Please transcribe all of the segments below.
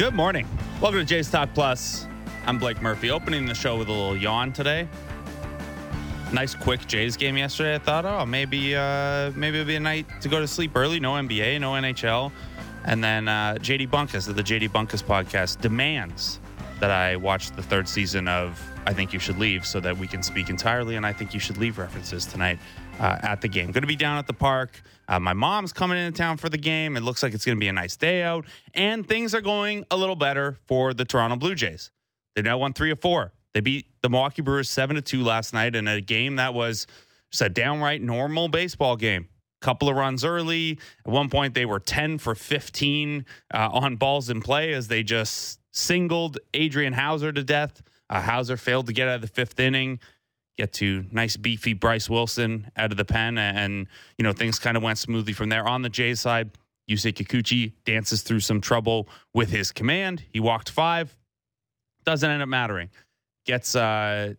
Good morning. Welcome to Jays Talk Plus. I'm Blake Murphy, opening the show with a little yawn today. Nice quick Jays game yesterday. I thought, oh, maybe uh, maybe it'll be a night to go to sleep early. No NBA, no NHL. And then uh, JD Bunkis of the JD Bunkis podcast demands that I watch the third season of I Think You Should Leave so that we can speak entirely and I Think You Should Leave references tonight uh, at the game. Going to be down at the park. Uh, my mom's coming into town for the game. It looks like it's going to be a nice day out, and things are going a little better for the Toronto Blue Jays. They now won three of four. They beat the Milwaukee Brewers seven to two last night in a game that was just a downright normal baseball game. A couple of runs early. At one point, they were ten for fifteen uh, on balls in play as they just singled Adrian Houser to death. Uh, Houser failed to get out of the fifth inning get to nice beefy Bryce Wilson out of the pen, and you know things kind of went smoothly from there. On the Jays side, Yusei Kikuchi dances through some trouble with his command. He walked five, doesn't end up mattering. Gets uh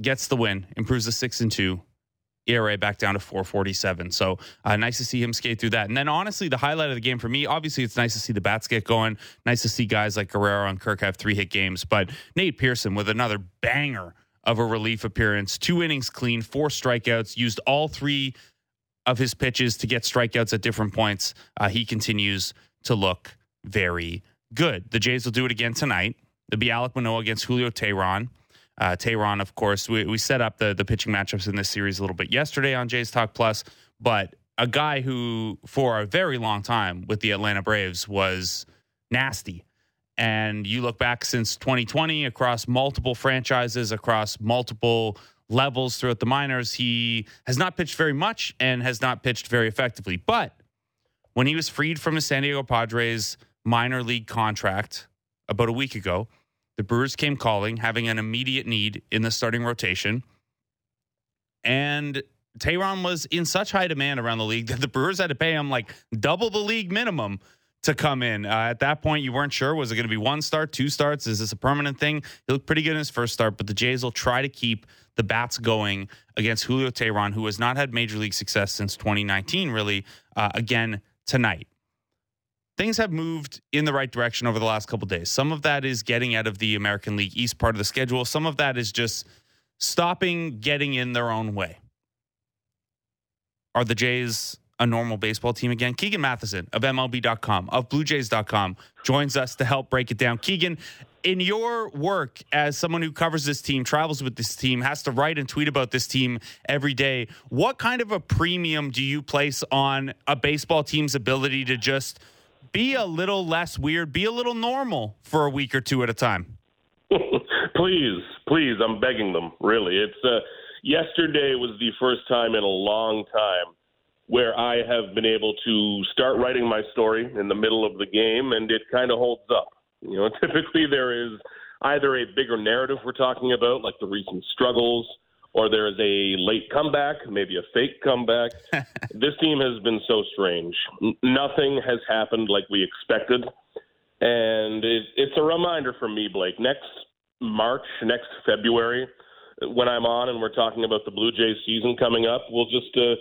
gets the win, improves the six and two. ERA back down to 447. So uh, nice to see him skate through that. And then honestly, the highlight of the game for me, obviously, it's nice to see the bats get going. Nice to see guys like Guerrero and Kirk have three hit games. But Nate Pearson with another banger of a relief appearance, two innings clean, four strikeouts, used all three of his pitches to get strikeouts at different points. Uh, he continues to look very good. The Jays will do it again tonight. It'll be Alek Manoah against Julio Teheran. Uh, Teheran, of course, we, we set up the, the pitching matchups in this series a little bit yesterday on Jays Talk Plus, but a guy who, for a very long time with the Atlanta Braves, was nasty and you look back since 2020 across multiple franchises, across multiple levels throughout the minors, he has not pitched very much and has not pitched very effectively. But when he was freed from the San Diego Padres minor league contract about a week ago, the Brewers came calling, having an immediate need in the starting rotation. And Teheran was in such high demand around the league that the Brewers had to pay him like double the league minimum to come in. Uh, at that point, you weren't sure was it going to be one start, two starts? Is this a permanent thing? He looked pretty good in his first start, but the Jays will try to keep the bats going against Julio Teheran, who has not had major league success since 2019, really, uh, again tonight. Things have moved in the right direction over the last couple days. Some of that is getting out of the American League East part of the schedule. Some of that is just stopping getting in their own way. Are the Jays a normal baseball team again. Keegan Matheson of MLB.com, of BlueJays.com, joins us to help break it down. Keegan, in your work as someone who covers this team, travels with this team, has to write and tweet about this team every day, what kind of a premium do you place on a baseball team's ability to just be a little less weird, be a little normal for a week or two at a time? please, please, I'm begging them. Really, it's uh, yesterday was the first time in a long time where I have been able to start writing my story in the middle of the game, and it kind of holds up. You know, typically there is either a bigger narrative we're talking about, like the recent struggles, or there's a late comeback, maybe a fake comeback. this team has been so strange. N- nothing has happened like we expected. And it, it's a reminder for me, Blake. Next March, next February, when I'm on and we're talking about the Blue Jays season coming up, we'll just uh,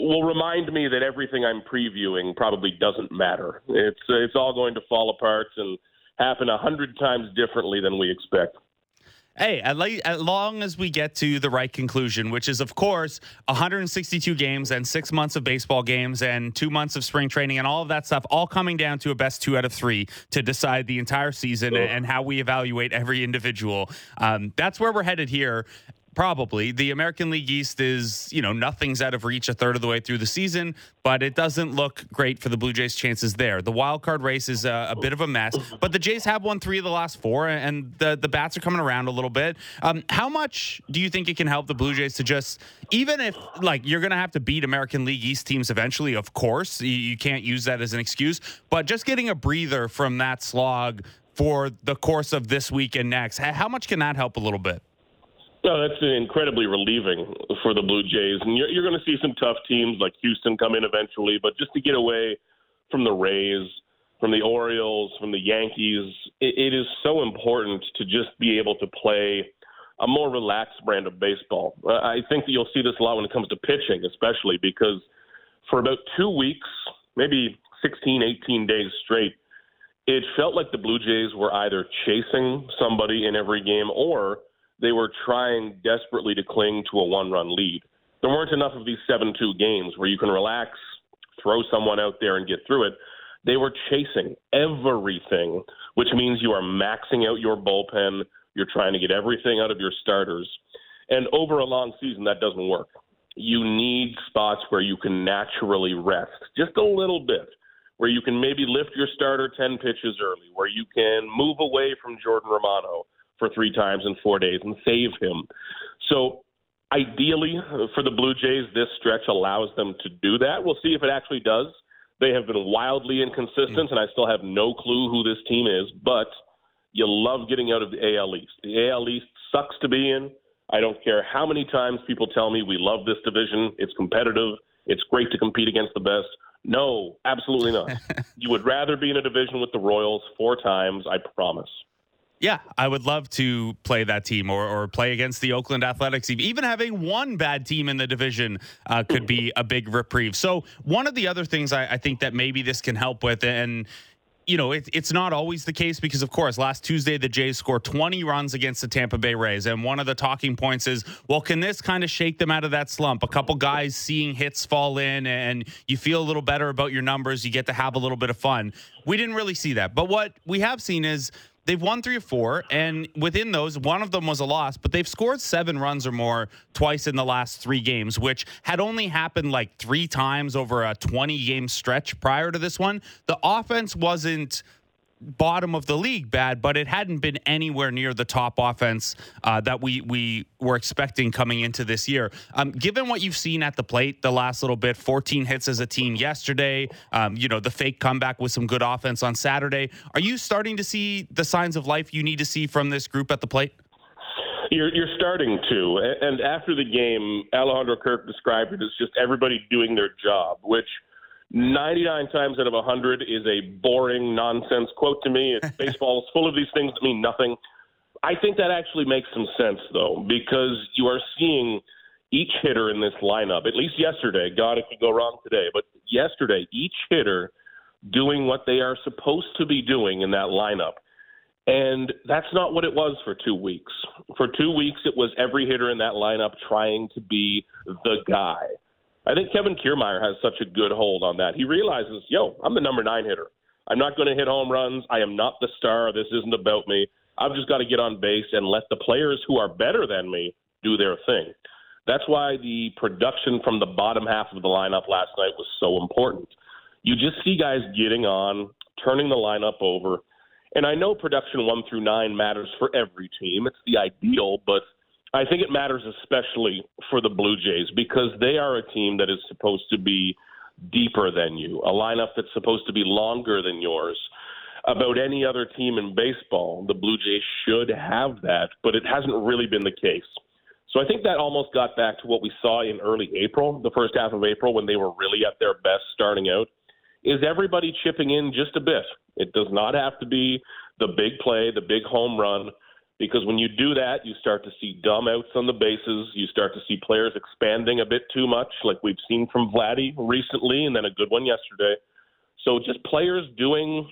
will remind me that everything I'm previewing probably doesn't matter. It's it's all going to fall apart and happen a hundred times differently than we expect. Hey, at, le- long as we get to the right conclusion, which is, of course, 162 games and six months of baseball games and two months of spring training and all of that stuff, all coming down to a best two out of three to decide the entire season and how we evaluate every individual. Um, that's where we're headed here. Probably. The American League East is, you know, nothing's out of reach a third of the way through the season, but it doesn't look great for the Blue Jays' chances there. The wild card race is a, a bit of a mess, but the Jays have won three of the last four, and the, the bats are coming around a little bit. Um, how much do you think it can help the Blue Jays to just, even if, like, you're going to have to beat American League East teams eventually, of course, you, you can't use that as an excuse, but just getting a breather from that slog for the course of this week and next, how much can that help a little bit? No, that's incredibly relieving for the Blue Jays, and you're, you're going to see some tough teams like Houston come in eventually. But just to get away from the Rays, from the Orioles, from the Yankees, it, it is so important to just be able to play a more relaxed brand of baseball. Uh, I think that you'll see this a lot when it comes to pitching, especially because for about two weeks, maybe 16, 18 days straight, it felt like the Blue Jays were either chasing somebody in every game or they were trying desperately to cling to a one run lead. There weren't enough of these 7 2 games where you can relax, throw someone out there, and get through it. They were chasing everything, which means you are maxing out your bullpen. You're trying to get everything out of your starters. And over a long season, that doesn't work. You need spots where you can naturally rest just a little bit where you can maybe lift your starter 10 pitches early, where you can move away from Jordan Romano for three times in four days and save him. So, ideally, for the Blue Jays, this stretch allows them to do that. We'll see if it actually does. They have been wildly inconsistent, and I still have no clue who this team is, but you love getting out of the AL East. The AL East sucks to be in. I don't care how many times people tell me we love this division. It's competitive. It's great to compete against the best. No, absolutely not. you would rather be in a division with the Royals four times, I promise. Yeah, I would love to play that team or, or play against the Oakland Athletics. Even having one bad team in the division uh, could be a big reprieve. So, one of the other things I, I think that maybe this can help with, and you know, it, it's not always the case because, of course, last Tuesday the Jays scored 20 runs against the Tampa Bay Rays, and one of the talking points is, well, can this kind of shake them out of that slump? A couple guys seeing hits fall in, and you feel a little better about your numbers. You get to have a little bit of fun. We didn't really see that, but what we have seen is They've won three or four, and within those, one of them was a loss, but they've scored seven runs or more twice in the last three games, which had only happened like three times over a 20 game stretch prior to this one. The offense wasn't bottom of the league bad, but it hadn't been anywhere near the top offense uh, that we we were expecting coming into this year. Um, given what you've seen at the plate the last little bit, 14 hits as a team yesterday, um, you know the fake comeback with some good offense on Saturday. Are you starting to see the signs of life you need to see from this group at the plate? You're, you're starting to, and after the game, Alejandro Kirk described it as just everybody doing their job, which – 99 times out of 100 is a boring nonsense quote to me. It's baseball is full of these things that mean nothing. I think that actually makes some sense, though, because you are seeing each hitter in this lineup, at least yesterday, God, it could go wrong today, but yesterday, each hitter doing what they are supposed to be doing in that lineup. And that's not what it was for two weeks. For two weeks, it was every hitter in that lineup trying to be the guy. I think Kevin Kiermaier has such a good hold on that. He realizes, yo, I'm the number nine hitter. I'm not going to hit home runs. I am not the star. This isn't about me. I've just got to get on base and let the players who are better than me do their thing. That's why the production from the bottom half of the lineup last night was so important. You just see guys getting on, turning the lineup over. And I know production one through nine matters for every team. It's the ideal, but I think it matters especially for the Blue Jays because they are a team that is supposed to be deeper than you, a lineup that's supposed to be longer than yours. About any other team in baseball, the Blue Jays should have that, but it hasn't really been the case. So I think that almost got back to what we saw in early April, the first half of April, when they were really at their best starting out. Is everybody chipping in just a bit? It does not have to be the big play, the big home run because when you do that, you start to see dumb outs on the bases. You start to see players expanding a bit too much, like we've seen from Vladdy recently, and then a good one yesterday. So just players doing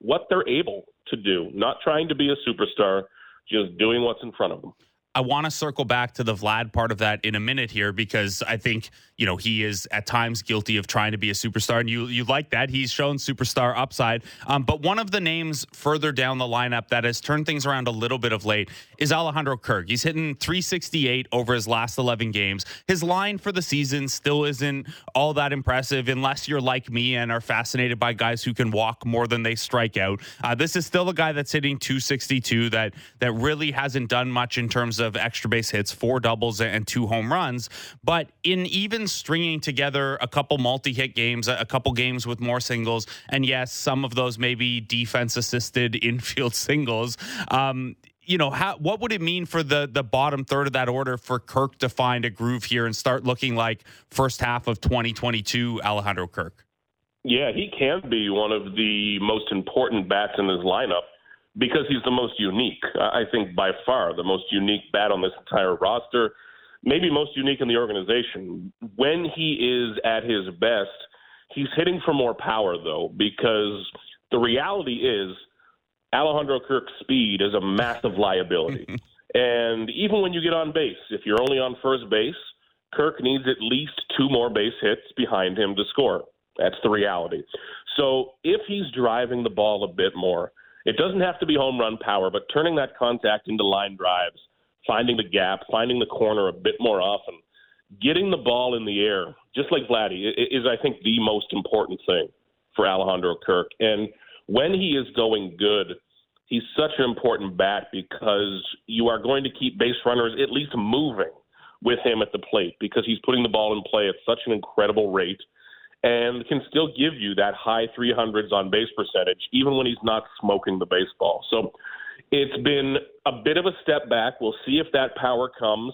what they're able to do, not trying to be a superstar, just doing what's in front of them. I want to circle back to the Vlad part of that in a minute here because I think you know he is at times guilty of trying to be a superstar, and you you like that he's shown superstar upside. Um, but one of the names further down the lineup that has turned things around a little bit of late is Alejandro Kirk. He's hitting 368 over his last 11 games. His line for the season still isn't all that impressive unless you're like me and are fascinated by guys who can walk more than they strike out. Uh, this is still a guy that's hitting 262 that that really hasn't done much in terms of extra base hits, four doubles, and two home runs. But in even stringing together a couple multi hit games, a couple games with more singles, and yes, some of those maybe defense assisted infield singles. Um, you know, how, what would it mean for the the bottom third of that order for Kirk to find a groove here and start looking like first half of 2022 Alejandro Kirk? Yeah, he can be one of the most important bats in his lineup because he's the most unique. I think by far the most unique bat on this entire roster, maybe most unique in the organization. When he is at his best, he's hitting for more power though, because The reality is Alejandro Kirk's speed is a massive liability. and even when you get on base, if you're only on first base, Kirk needs at least two more base hits behind him to score. That's the reality. So if he's driving the ball a bit more, it doesn't have to be home run power, but turning that contact into line drives, finding the gap, finding the corner a bit more often, getting the ball in the air, just like Vladdy, is, I think, the most important thing for Alejandro Kirk. And when he is going good, he's such an important bat because you are going to keep base runners at least moving with him at the plate because he's putting the ball in play at such an incredible rate and can still give you that high 300s on base percentage even when he's not smoking the baseball. So it's been a bit of a step back. We'll see if that power comes.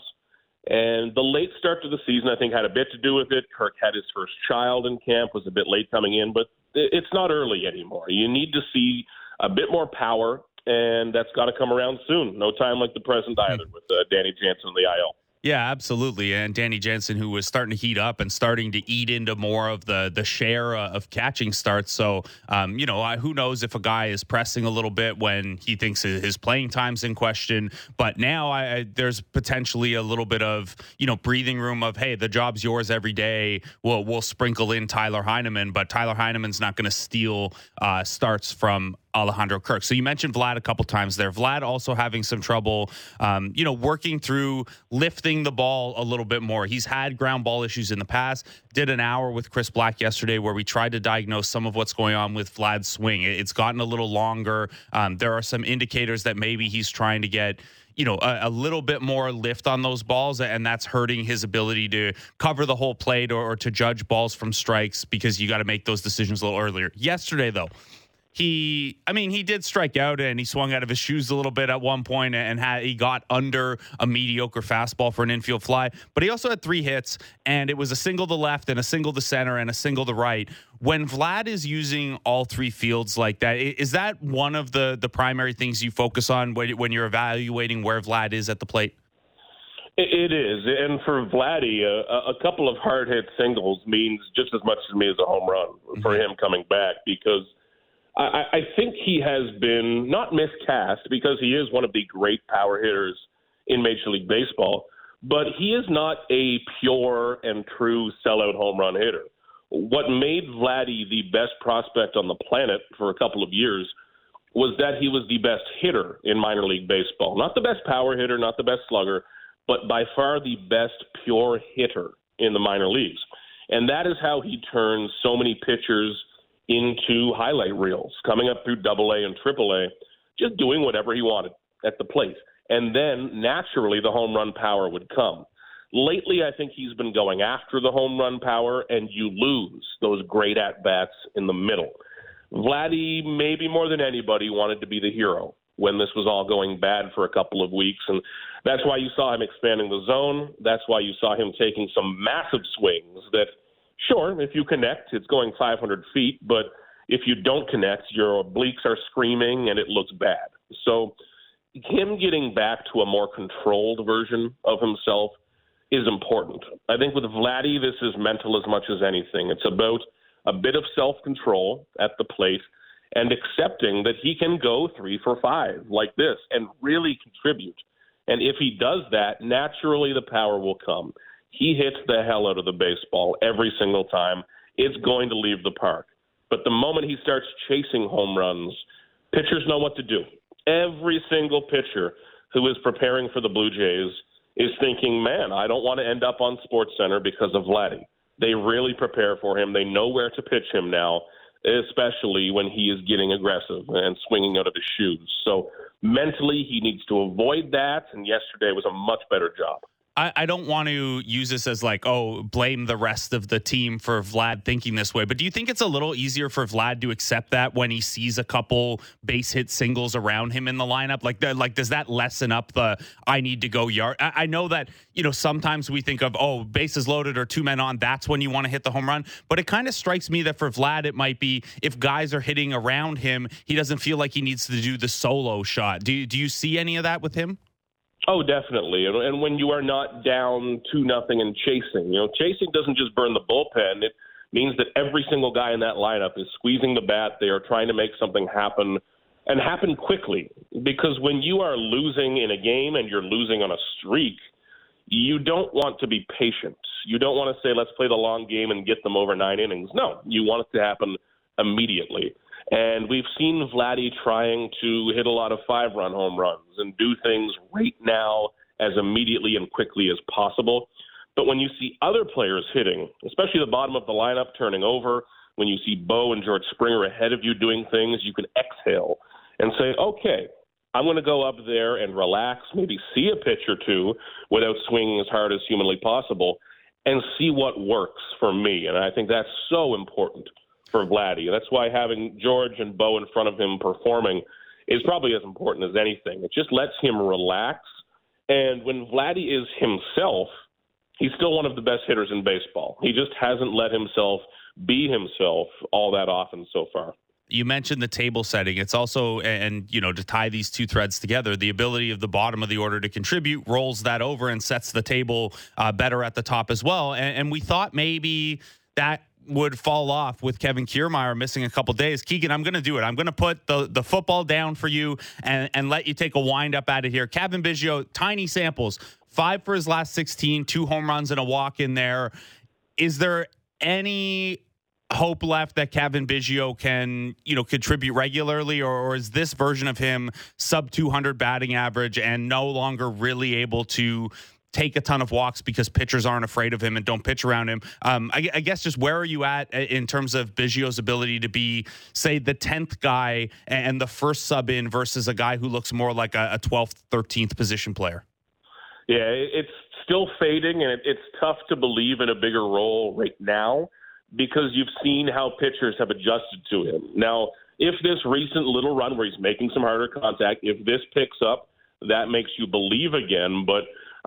And the late start to the season, I think, had a bit to do with it. Kirk had his first child in camp, was a bit late coming in, but it's not early anymore. You need to see a bit more power, and that's got to come around soon. No time like the present either with uh, Danny Jansen in the IL. Yeah, absolutely. And Danny Jansen, who was starting to heat up and starting to eat into more of the the share uh, of catching starts. So, um, you know, who knows if a guy is pressing a little bit when he thinks his playing time's in question. But now I, I, there's potentially a little bit of you know breathing room of hey, the job's yours every day. We'll we'll sprinkle in Tyler Heineman, but Tyler Heineman's not going to steal uh, starts from Alejandro Kirk. So you mentioned Vlad a couple times there. Vlad also having some trouble, um, you know, working through lifting the ball a little bit more. He's had ground ball issues in the past. Did an hour with Chris Black yesterday where we tried to diagnose some of what's going on with Vlad's swing. It's gotten a little longer. Um, there are some indicators that maybe he's trying to get you know a, a, little bit more lift on those balls and that's hurting his ability to cover the whole plate or, or to judge balls from strikes because you got to make those decisions a little earlier yesterday though he i mean he did strike out and he swung out of his shoes a little bit at one point and had he got under a mediocre fastball for an infield fly but he also had three hits and it was a single to left and a single to center and a single to right. When vlad is using all three fields like that is that one of the the primary things you focus on when you're evaluating where vlad is at the plate? It is, and for Vladdy, a, a couple of hard hit singles means just as much to me as a home run for mm-hmm. him coming back because I, I think he has been not miscast because he is one of the great power hitters in Major League Baseball, but he is not a pure and true sellout home run hitter. What made Vladdy the best prospect on the planet for a couple of years was that he was the best hitter in minor league baseball. Not the best power hitter, not the best slugger, but by far the best pure hitter in the minor leagues. And that is how he turns so many pitchers into highlight reels, coming up through double A and triple A, just doing whatever he wanted at the plate. And then naturally the home run power would come. Lately, I think he's been going after the home run power, and you lose those great at bats in the middle. Vladdy, maybe more than anybody, wanted to be the hero when this was all going bad for a couple of weeks. And that's why you saw him expanding the zone. That's why you saw him taking some massive swings that – Sure, if you connect, it's going 500 feet, but if you don't connect, your obliques are screaming and it looks bad. So, him getting back to a more controlled version of himself is important. I think with Vladdy, this is mental as much as anything. It's about a bit of self control at the plate and accepting that he can go three for five like this and really contribute. And if he does that, naturally the power will come. He hits the hell out of the baseball every single time. It's going to leave the park. But the moment he starts chasing home runs, pitchers know what to do. Every single pitcher who is preparing for the Blue Jays is thinking, man, I don't want to end up on Sports Center because of Vladdy. They really prepare for him. They know where to pitch him now, especially when he is getting aggressive and swinging out of his shoes. So mentally, he needs to avoid that. And yesterday was a much better job. I, I don't want to use this as like, oh, blame the rest of the team for Vlad thinking this way. But do you think it's a little easier for Vlad to accept that when he sees a couple base hit singles around him in the lineup? Like, like does that lessen up the I need to go yard? I, I know that you know sometimes we think of oh, bases loaded or two men on. That's when you want to hit the home run. But it kind of strikes me that for Vlad, it might be if guys are hitting around him, he doesn't feel like he needs to do the solo shot. Do do you see any of that with him? Oh, definitely. And, and when you are not down two nothing and chasing, you know, chasing doesn't just burn the bullpen; it means that every single guy in that lineup is squeezing the bat. They are trying to make something happen and happen quickly. Because when you are losing in a game and you're losing on a streak, you don't want to be patient. You don't want to say, let's play the long game and get them over nine innings. No, you want it to happen immediately. And we've seen Vladdy trying to hit a lot of five run home runs and do things right now as immediately and quickly as possible. But when you see other players hitting, especially the bottom of the lineup turning over, when you see Bo and George Springer ahead of you doing things, you can exhale and say, okay, I'm going to go up there and relax, maybe see a pitch or two without swinging as hard as humanly possible, and see what works for me. And I think that's so important for Vladdy. That's why having George and Bo in front of him performing is probably as important as anything. It just lets him relax. And when Vladdy is himself, he's still one of the best hitters in baseball. He just hasn't let himself be himself all that often so far you mentioned the table setting. It's also, and you know, to tie these two threads together, the ability of the bottom of the order to contribute rolls that over and sets the table uh, better at the top as well. And, and, we thought maybe that would fall off with Kevin Kiermaier missing a couple days. Keegan, I'm going to do it. I'm going to put the, the football down for you and, and let you take a wind up out of here. Cavan Biggio, tiny samples, five for his last 16, two home runs and a walk in there. Is there any hope left that Cavan Biggio can, you know, contribute regularly, or, or, is this version of him sub 200 batting average and no longer really able to take a ton of walks because pitchers aren't afraid of him and don't pitch around him? Um, I, I, guess just where are you at in terms of Biggio's ability to be, say, the 10th guy and the first sub in versus a guy who looks more like a, 12th, 13th position player? Yeah, it's still fading, and it's tough to believe in a bigger role right now because you've seen how pitchers have adjusted to him. Now, if this recent little run where he's making some harder contact, if this picks up, that makes you believe again. But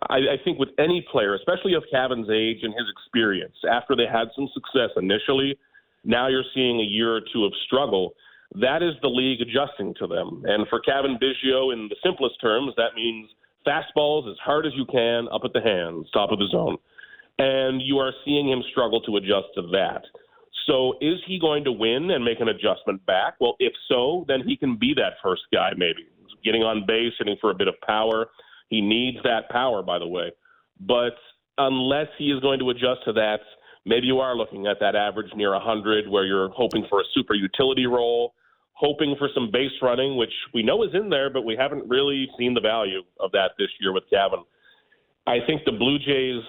I, I think with any player, especially of Cavan's age and his experience, after they had some success initially, now you're seeing a year or two of struggle. That is the league adjusting to them. And for Cavan Biggio, in the simplest terms, that means fastballs as hard as you can up at the hands, top of the zone and you are seeing him struggle to adjust to that. So is he going to win and make an adjustment back? Well, if so, then he can be that first guy maybe. Getting on base, hitting for a bit of power. He needs that power, by the way. But unless he is going to adjust to that, maybe you are looking at that average near 100 where you're hoping for a super utility role, hoping for some base running, which we know is in there, but we haven't really seen the value of that this year with Cavan. I think the Blue Jays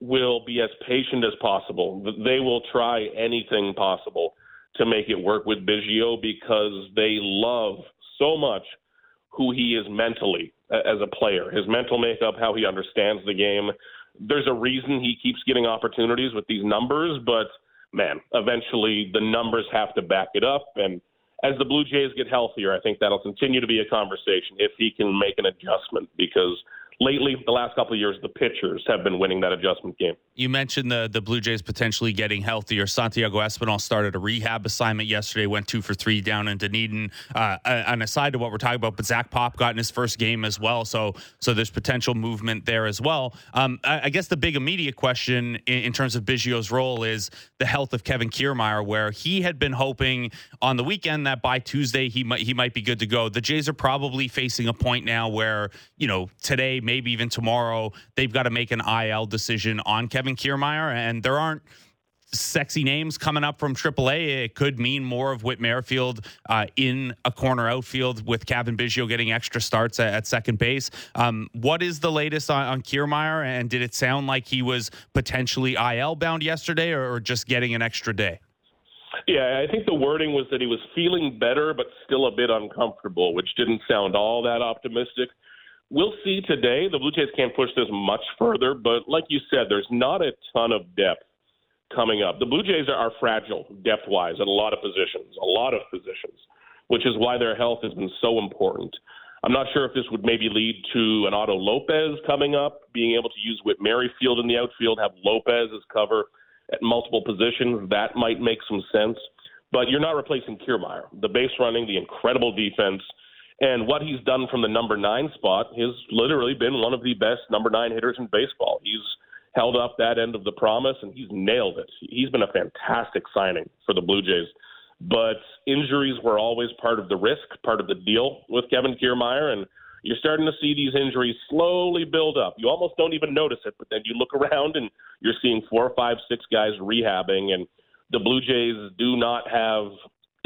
will be as patient as possible. They will try anything possible to make it work with Biggio because they love so much who he is mentally uh, as a player, his mental makeup, how he understands the game. There's a reason he keeps getting opportunities with these numbers, but man, eventually the numbers have to back it up. And as the Blue Jays get healthier, I think that'll continue to be a conversation if he can make an adjustment because lately, the last couple of years, the pitchers have been winning that adjustment game. You mentioned the the Blue Jays potentially getting healthier. Santiago Espinal started a rehab assignment yesterday, went two for three down in Dunedin. Uh, an aside to what we're talking about, but Zach Pop got in his first game as well, so so there's potential movement there as well. Um, I, I, guess the big immediate question in, in, terms of Biggio's role is the health of Kevin Kiermaier, where he had been hoping on the weekend that by Tuesday he might he might be good to go. The Jays are probably facing a point now where you know today maybe even tomorrow, they've got to make an IL decision on Kevin Kiermaier, and there aren't sexy names coming up from AAA. It could mean more of Whit Merrifield uh, in a corner outfield with Cavan Biggio getting extra starts at, at second base. Um, what is the latest on, on Kiermaier, and did it sound like he was potentially IL bound yesterday or, or just getting an extra day? Yeah, I think the wording was that he was feeling better, but still a bit uncomfortable, which didn't sound all that optimistic we'll see today. The Blue Jays can't push this much further, but like you said, there's not a ton of depth coming up. The Blue Jays are, fragile depth wise at a lot of positions, a lot of positions, which is why their health has been so important. I'm not sure if this would maybe lead to an Otto Lopez coming up, being able to use Whit Merrifield in the outfield, have Lopez as cover at multiple positions. That might make some sense. But you're not replacing Kiermaier. The base running, the incredible defense, and what he's done from the number nine spot has literally been one of the best number nine hitters in baseball. He's held up that end of the promise, and he's nailed it. He's been a fantastic signing for the Blue Jays. But injuries were always part of the risk, part of the deal with Kevin Kiermaier, and you're starting to see these injuries slowly build up. You almost don't even notice it, but then you look around and you're seeing four, five, six guys rehabbing, and the Blue Jays do not have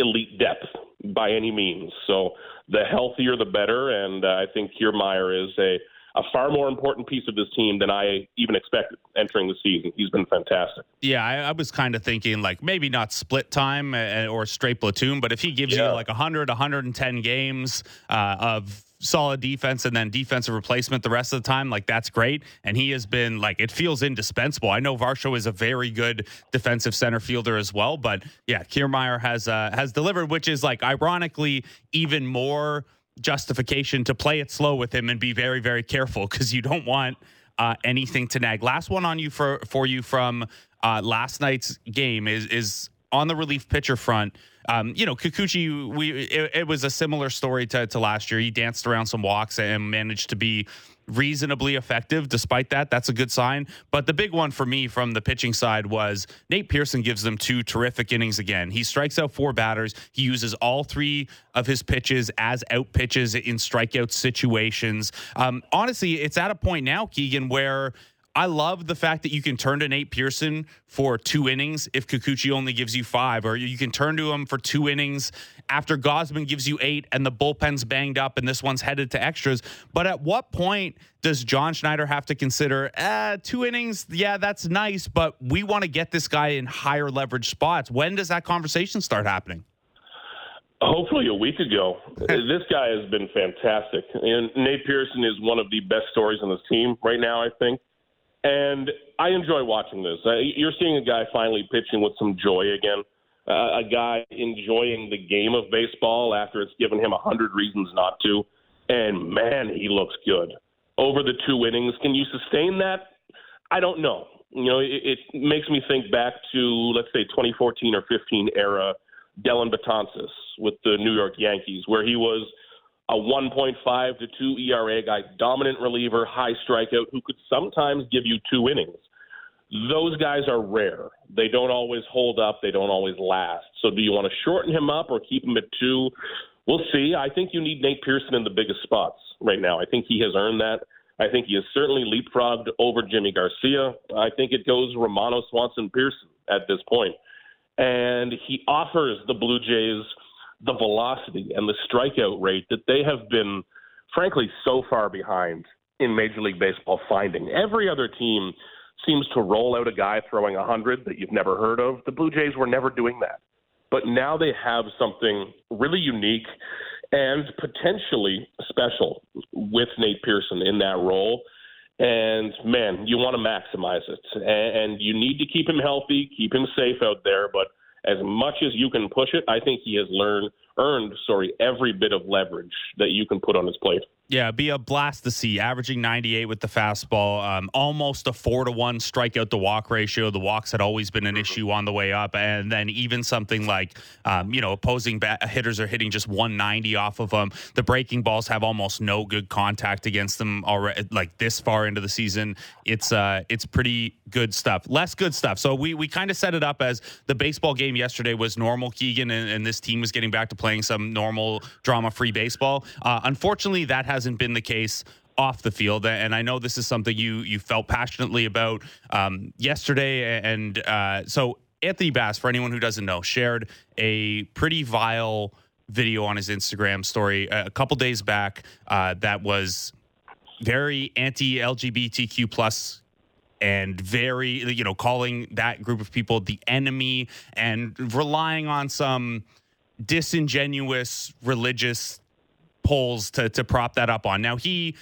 elite depth by any means. So the healthier, the better, and uh, I think Kiermaier is a a far more important piece of this team than I even expected entering the season. He's been fantastic. Yeah, I, I was kind of thinking like maybe not split time uh, or straight platoon, but if he gives yeah. you like 100, 110 games uh, of solid defense and then defensive replacement the rest of the time, like that's great. And he has been like it feels indispensable. I know Varsho is a very good defensive center fielder as well, but yeah, Kiermaier has uh, has delivered, which is like ironically even more justification to play it slow with him and be very, very careful because you don't want uh, anything to nag. Last one on you for for you from uh, last night's game is is on the relief pitcher front. Um, you know, Kikuchi, we it, it, was a similar story to, to last year. He danced around some walks and managed to be reasonably effective despite that. That's a good sign. But the big one for me from the pitching side was Nate Pearson gives them two terrific innings again. He strikes out four batters. He uses all three of his pitches as out pitches in strikeout situations. Um, honestly, it's at a point now, Keegan, where I love the fact that you can turn to Nate Pearson for two innings if Kikuchi only gives you five, or you can turn to him for two innings after Gausman gives you eight and the bullpen's banged up and this one's headed to extras. But at what point does John Schneider have to consider uh, two innings? Yeah, that's nice, but we want to get this guy in higher leverage spots. When does that conversation start happening? Hopefully, a week ago. this guy has been fantastic. And Nate Pearson is one of the best stories on this team right now, I think. And I enjoy watching this. Uh, you're seeing a guy finally pitching with some joy again uh, a guy enjoying the game of baseball after it's given him a hundred reasons not to. And man, he looks good over the two innings. Can you sustain that? I don't know. You know, it, it makes me think back to let's say 2014 or 15 era Dellin Betances with the New York Yankees, where he was a 1.5 to 2 ERA guy, dominant reliever, high strikeout, who could sometimes give you two innings those guys are rare. They don't always hold up. They don't always last. So, do you want to shorten him up or keep him at two? We'll see. I think you need Nate Pearson in the biggest spots right now. I think he has earned that. I think he has certainly leapfrogged over Yimi Garcia. I think it goes Romano Swanson Pearson at this point. And he offers the Blue Jays the velocity and the strikeout rate that they have been, frankly, so far behind in Major League Baseball finding. Every other team seems to roll out a guy throwing 100 that you've never heard of. The Blue Jays were never doing that. But now they have something really unique and potentially special with Nate Pearson in that role. And man, you want to maximize it. And you need to keep him healthy, keep him safe out there. But as much as you can push it, I think he has learned earned, sorry, every bit of leverage that you can put on his plate. Yeah, be a blast to see. Averaging 98 with the fastball, um, almost a four to one strikeout to walk ratio. The walks had always been an mm-hmm. issue on the way up, and then even something like, um, you know, opposing bat- hitters are hitting just 190 off of them. The breaking balls have almost no good contact against them already. Like this far into the season, it's uh, it's pretty good stuff. Less good stuff. So we we kind of set it up as the baseball game yesterday was normal, Keegan, and, and this team was getting back to playing some normal drama-free baseball. Uh, unfortunately, that has hasn't been the case off the field. And I know this is something you you felt passionately about um, yesterday. And uh, so Anthony Bass, for anyone who doesn't know, shared a pretty vile video on his Instagram story a couple days back uh, that was very anti-LGBTQ plus and very you know calling that group of people the enemy and relying on some disingenuous religious polls to to prop that up on. Now he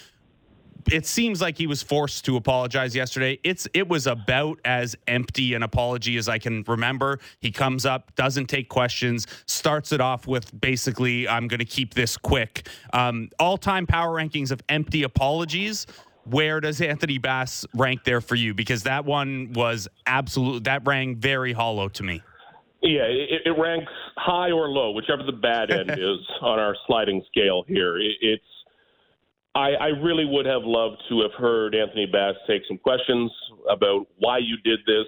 it seems like he was forced to apologize yesterday. It's it was about as empty an apology as I can remember. He comes up, doesn't take questions, starts it off with basically, "I'm going to keep this quick." Um, all-time power rankings of empty apologies. Where does Anthony Bass rank there for you? Because that one was absolute. That rang very hollow to me. Yeah, it, it ranks high or low, whichever the bad end is on our sliding scale here. It, it's I, I really would have loved to have heard Anthony Bass take some questions about why you did this,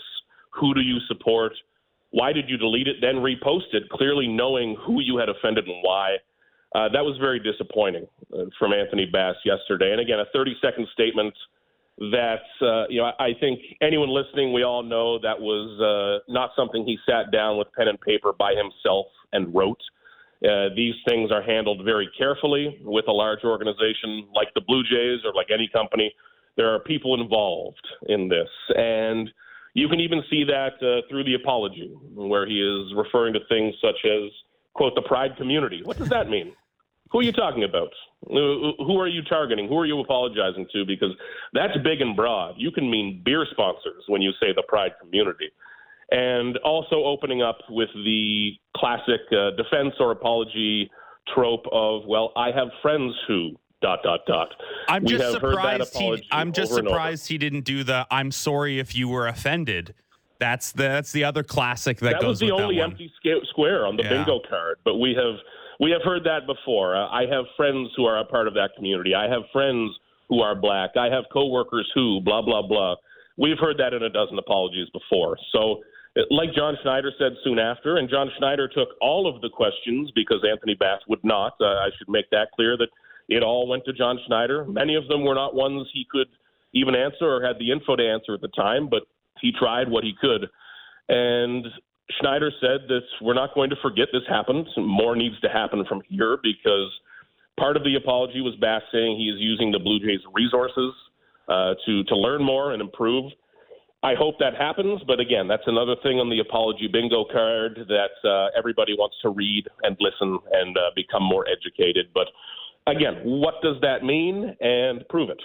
who do you support, why did you delete it, then repost it, clearly knowing who you had offended and why. Uh, that was very disappointing uh, from Anthony Bass yesterday. And again, a 30 second statement that, uh, you know, I think anyone listening, we all know that was uh, not something he sat down with pen and paper by himself and wrote. Uh, these things are handled very carefully with a large organization like the Blue Jays or like any company. There are people involved in this. And you can even see that uh, through the apology, where he is referring to things such as, quote, the pride community. What does that mean? Who are you talking about? Who are you targeting? Who are you apologizing to? Because that's big and broad. You can mean beer sponsors when you say the pride community and also opening up with the classic uh, defense or apology trope of, well, I have friends who dot dot dot. I'm we just surprised he. I'm just surprised he didn't do the. I'm sorry if you were offended. That's the that's the other classic that, that goes. That was the only empty square on the yeah. bingo card. But we have we have heard that before. Uh, I have friends who are a part of that community. I have friends who are black. I have coworkers who blah blah blah. We've heard that in a dozen apologies before. So like John Schneider said soon after, and John Schneider took all of the questions because Anthony Bass would not. Uh, I should make that clear that it all went to John Schneider. Many of them were not ones he could even answer or had the info to answer at the time, but he tried what he could. And Schneider said that we're not going to forget this happened. More needs to happen from here because part of the apology was Bass saying he is using the Blue Jays' resources uh, to to learn more and improve. I hope that happens, but again, that's another thing on the apology bingo card that uh, everybody wants to read and listen and uh, become more educated. But again, what does that mean? And prove it.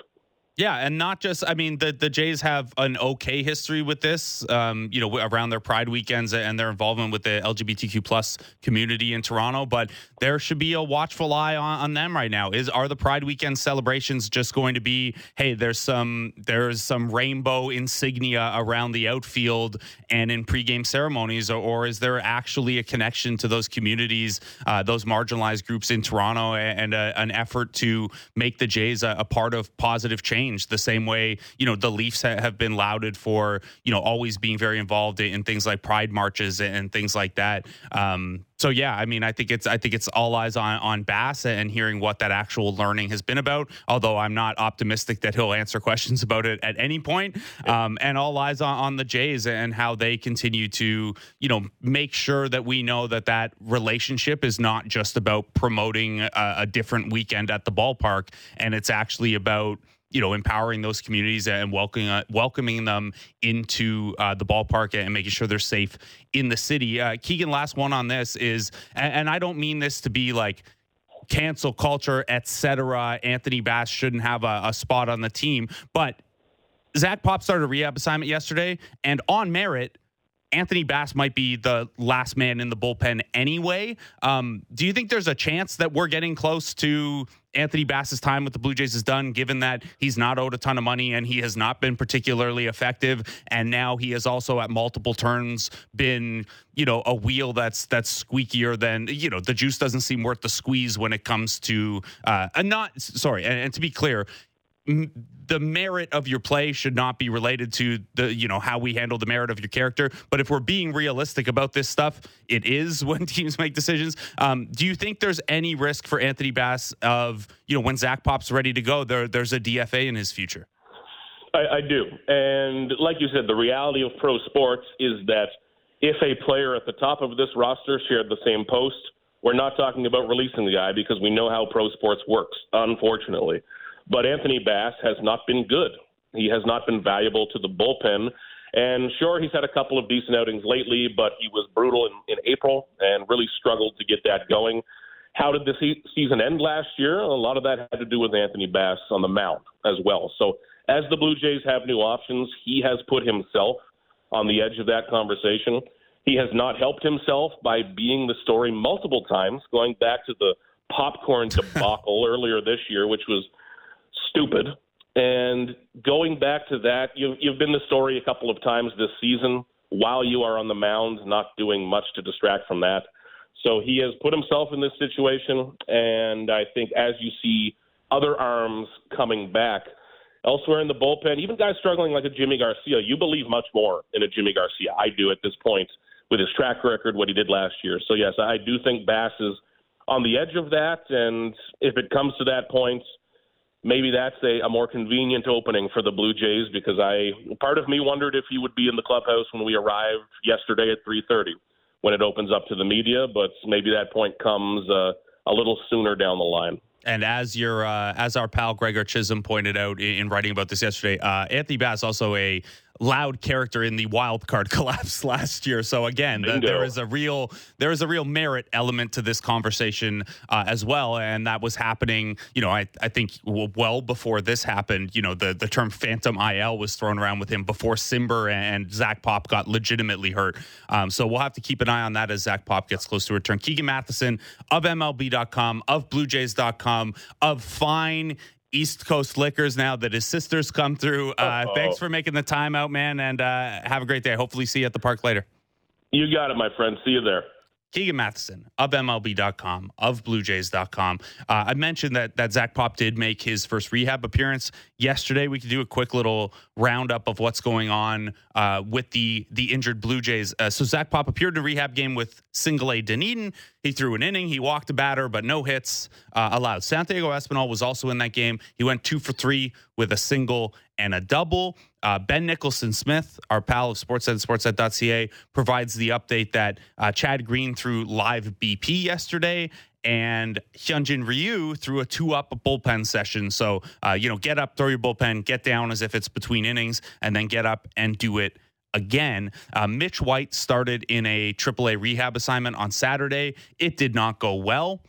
Yeah, and not just I mean the the Jays have an okay history with this, um, you know, around their Pride weekends and their involvement with the LGBTQ plus community in Toronto. But there should be a watchful eye on, on them right now. Is are the Pride weekend celebrations just going to be, hey, there's some there's some rainbow insignia around the outfield and in pregame ceremonies, or, or is there actually a connection to those communities, uh, those marginalized groups in Toronto, and a, an effort to make the Jays a, a part of positive change? Changed the same way, you know, the Leafs have been lauded for, you know, always being very involved in things like pride marches and things like that. Um, so yeah, I mean, I think it's I think it's all eyes on on Bass and hearing what that actual learning has been about. Although I'm not optimistic that he'll answer questions about it at any point. Um, and all eyes on, on the Jays and how they continue to you know make sure that we know that that relationship is not just about promoting a, a different weekend at the ballpark, and it's actually about you know, empowering those communities and welcoming uh, welcoming them into uh, the ballpark and making sure they're safe in the city. Uh, Keegan, last one on this is, and, and I don't mean this to be like cancel culture, etc. Anthony Bass shouldn't have a, a spot on the team, but Zach Pop started a rehab assignment yesterday, and on merit, Anthony Bass might be the last man in the bullpen anyway. Um, do you think there's a chance that we're getting close to Anthony Bass's time with the Blue Jays is done, given that he's not owed a ton of money and he has not been particularly effective, and now he has also at multiple turns been, you know, a wheel that's that's squeakier than you know the juice doesn't seem worth the squeeze when it comes to uh, not sorry, and, and to be clear, the merit of your play should not be related to the you know how we handle the merit of your character. But if we're being realistic about this stuff it is when teams make decisions. Um, do you think there's any risk for anthony bass of you know when zach pop's ready to go there there's a dfa in his future? I, I do. And like you said the reality of pro sports is that if a player at the top of this roster shared the same post we're not talking about releasing the guy because we know how pro sports works unfortunately but Anthony Bass has not been good. He has not been valuable to the bullpen. And sure, he's had a couple of decent outings lately, but he was brutal in, in April and really struggled to get that going. How did the se- season end last year? A lot of that had to do with Anthony Bass on the mound as well. So, as the Blue Jays have new options, he has put himself on the edge of that conversation. He has not helped himself by being the story multiple times, going back to the popcorn debacle earlier this year, which was stupid. And going back to that, you've, you've been the story a couple of times this season while you are on the mound, not doing much to distract from that. So he has put himself in this situation. And I think as you see other arms coming back elsewhere in the bullpen, even guys struggling like a Yimi Garcia, you believe much more in a Yimi Garcia. I do at this point with his track record, what he did last year. So, yes, I do think Bass is on the edge of that. And if it comes to that point, maybe that's a, a more convenient opening for the Blue Jays because I part of me wondered if he would be in the clubhouse when we arrived yesterday at 3:30 when it opens up to the media, but maybe that point comes uh, a little sooner down the line. And as your uh, as our pal Gregor Chisholm pointed out in, in writing about this yesterday, uh, Anthony Bass also a loud character in the wild card collapse last year. So again, the, there is a real there is a real merit element to this conversation uh, as well, and that was happening. You know, I I think well before this happened. You know, the the term phantom IL was thrown around with him before Cimber and Zach Pop got legitimately hurt. Um, so we'll have to keep an eye on that as Zach Pop gets close to return. Keegan Matheson of MLB.com, of BlueJays.com, of Fine East Coast Liquors now that his sisters come through. Uh, thanks for making the time out, man, and uh, have a great day. Hopefully, see you at the park later. You got it, my friend. See you there. Keegan Matheson of MLB.com, of BlueJays.com. Uh, I mentioned that that Zach Pop did make his first rehab appearance yesterday. We could do a quick little roundup of what's going on uh, with the the injured Blue Jays. Uh, so Zach Pop appeared in a rehab game with single A Dunedin. He threw an inning. He walked a batter, but no hits uh, allowed. Santiago Espinal was also in that game. He went two for three with a single and a double. Uh, ben Nicholson Smith, our pal of Sportsnet Sportsnet.ca, provides the update that uh, Chad Green threw live BP yesterday and Hyunjin Ryu threw a two up bullpen session. So, uh, you know, get up, throw your bullpen, get down as if it's between innings, and then get up and do it again. Uh, Mitch White started in a AAA rehab assignment on Saturday. It did not go well.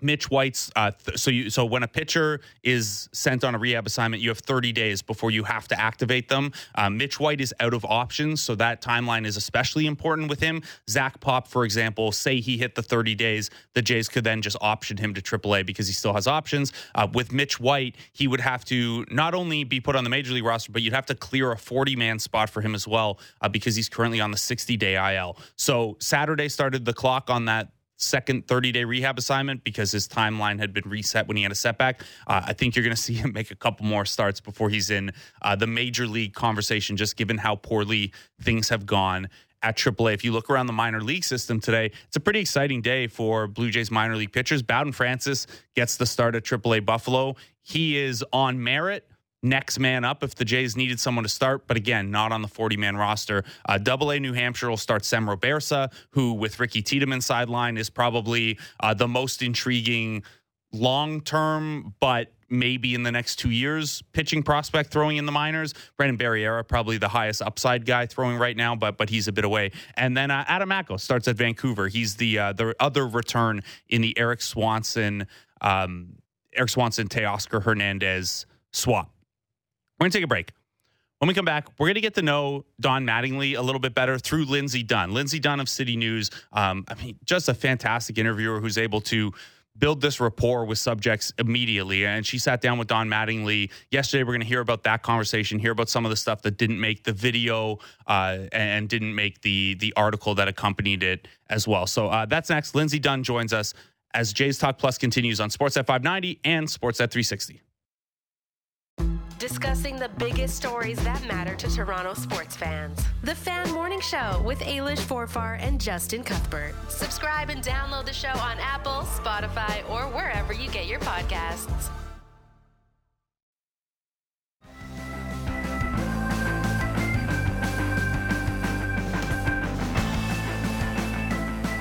Mitch White's uh, th- so you so when a pitcher is sent on a rehab assignment, you have 30 days before you have to activate them. Uh, Mitch White is out of options, so that timeline is especially important with him. Zach Pop, for example, say he hit the 30 days, the Jays could then just option him to AAA because he still has options. Uh, with Mitch White, he would have to not only be put on the major league roster, but you'd have to clear a 40 man spot for him as well uh, because he's currently on the 60 day IL. So Saturday started the clock on that second 30 day rehab assignment because his timeline had been reset when he had a setback. Uh, I think you're going to see him make a couple more starts before he's in uh, the major league conversation, just given how poorly things have gone at AAA. If you look around the minor league system today, it's a pretty exciting day for Blue Jays minor league pitchers. Bowden Francis gets the start at AAA Buffalo. He is on merit next man up if the Jays needed someone to start, but again, not on the 40 man roster. Uh, Double A New Hampshire will start Sem Robberse, who with Ricky Tiedemann sideline is probably uh, the most intriguing long term, but maybe in the next two years, pitching prospect throwing in the minors. Brandon Barriera, probably the highest upside guy throwing right now, but but he's a bit away. And then uh, Adam Macko starts at Vancouver. He's the uh, the other return in the Erik Swanson, um, Erik Swanson, Teoscar Hernandez swap. We're going to take a break. When we come back, we're going to get to know Don Mattingly a little bit better through Lindsay Dunn. Lindsay Dunn of City News. Um, I mean, just a fantastic interviewer who's able to build this rapport with subjects immediately. And she sat down with Don Mattingly yesterday. We're going to hear about that conversation, hear about some of the stuff that didn't make the video uh, and didn't make the the article that accompanied it as well. So uh, that's next. Lindsay Dunn joins us as Jays Talk Plus continues on Sportsnet 590 and Sportsnet 360 discussing the biggest stories that matter to Toronto sports fans. The Fan Morning Show with Ailish Forfar and Justin Cuthbert. Subscribe and download the show on Apple, Spotify, or wherever you get your podcasts.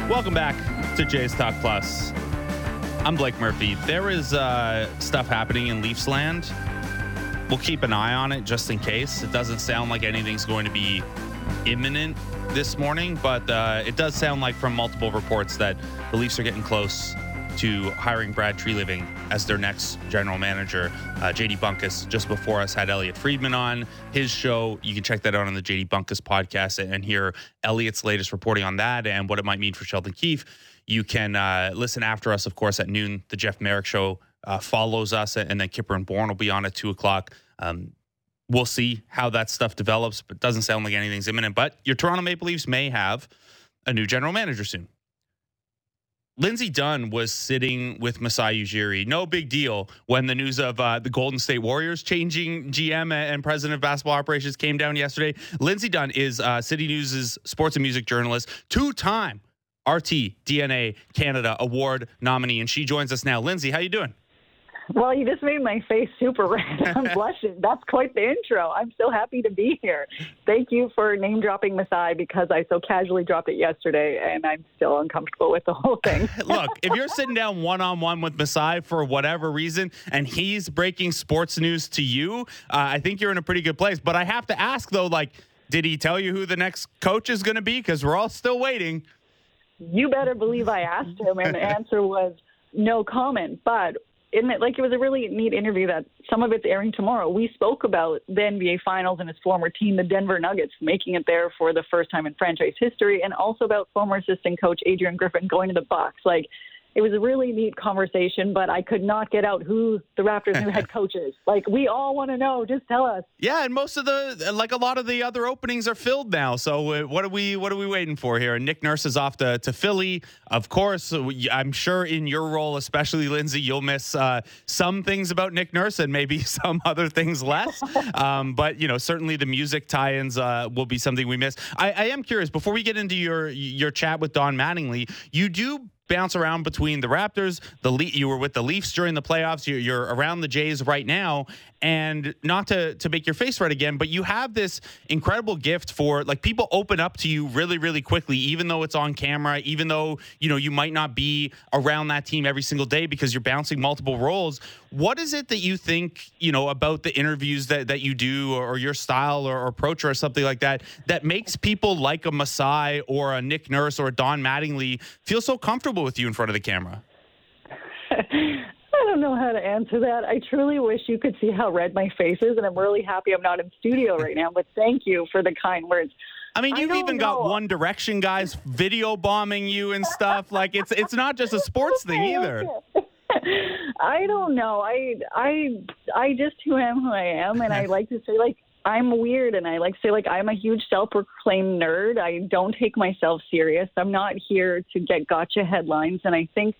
Welcome back to Jays Talk Plus. I'm Blake Murphy. There is uh, stuff happening in Leafs land we'll keep an eye on it just in case. It doesn't sound like anything's going to be imminent this morning, but uh, it does sound like from multiple reports that the Leafs are getting close to hiring Brad Treliving as their next general manager. Uh, JD Bunkis just before us had Elliotte Friedman on his show. You can check that out on the JD Bunkis podcast and hear Elliotte's latest reporting on that and what it might mean for Sheldon Keefe. You can uh, listen after us, of course, at noon, the Jeff Marek show uh, follows us, and then Kipper and Bourne will be on at two o'clock. Um, we'll see how that stuff develops, but doesn't sound like anything's imminent. But your Toronto Maple Leafs may have a new general manager soon. Lindsay Dunn was sitting with Masai Ujiri. No big deal when the news of uh, the Golden State Warriors changing GM and president of basketball operations came down yesterday. Lindsay Dunn is uh, City News's sports and music journalist, two time RT DNA Canada Award nominee, and she joins us now. Lindsay, how you doing? Well, you just made my face super red. I'm blushing. That's quite the intro. I'm so happy to be here. Thank you for name dropping Masai because I so casually dropped it yesterday and I'm still uncomfortable with the whole thing. Look, if you're sitting down one on one with Masai for whatever reason and he's breaking sports news to you, uh, I think you're in a pretty good place. But I have to ask, though, like, did he tell you who the next coach is going to be? Because we're all still waiting. You better believe I asked him, and the answer was no comment. But it, like it was a really neat interview that some of it's airing tomorrow. We spoke about the NBA Finals and his former team, the Denver Nuggets, making it there for the first time in franchise history, and also about former assistant coach Adrian Griffin going to the Bucks. Like it was a really neat conversation, but I could not get out who the Raptors' new head coach is. Like, we all want to know. Just tell us. Yeah, and most of the like a lot of the other openings are filled now. So uh, what are we what are we waiting for here? And Nick Nurse is off to, to Philly, of course. I'm sure in your role, especially Lindsay, you'll miss uh, some things about Nick Nurse and maybe some other things less. um, but you know, certainly the music tie-ins uh, will be something we miss. I, I am curious before we get into your your chat with Don Mattingly, you do bounce around between the Raptors, the Le- you were with the Leafs during the playoffs, you're, you're, around the Jays right now, and not to to make your face red again, but you have this incredible gift for like people open up to you really really quickly, even though it's on camera, even though you know you might not be around that team every single day because you're bouncing multiple roles. What is it that you think you know about the interviews that that you do, or, your style or, or approach, or something like that, that makes people like a Masai or a Nick Nurse or a Don Mattingly feel so comfortable with you in front of the camera? I don't know how to answer that. I truly wish you could see how red my face is, and I'm really happy I'm not in studio right now. But thank you for the kind words. I mean, you've I even know. got One Direction guys video bombing you and stuff. like it's it's not just a sports thing either. I don't know. I I I just who am who I am, and I like to say like I'm weird, and I like to say like I'm a huge self-proclaimed nerd. I don't take myself serious. I'm not here to get gotcha headlines, and I think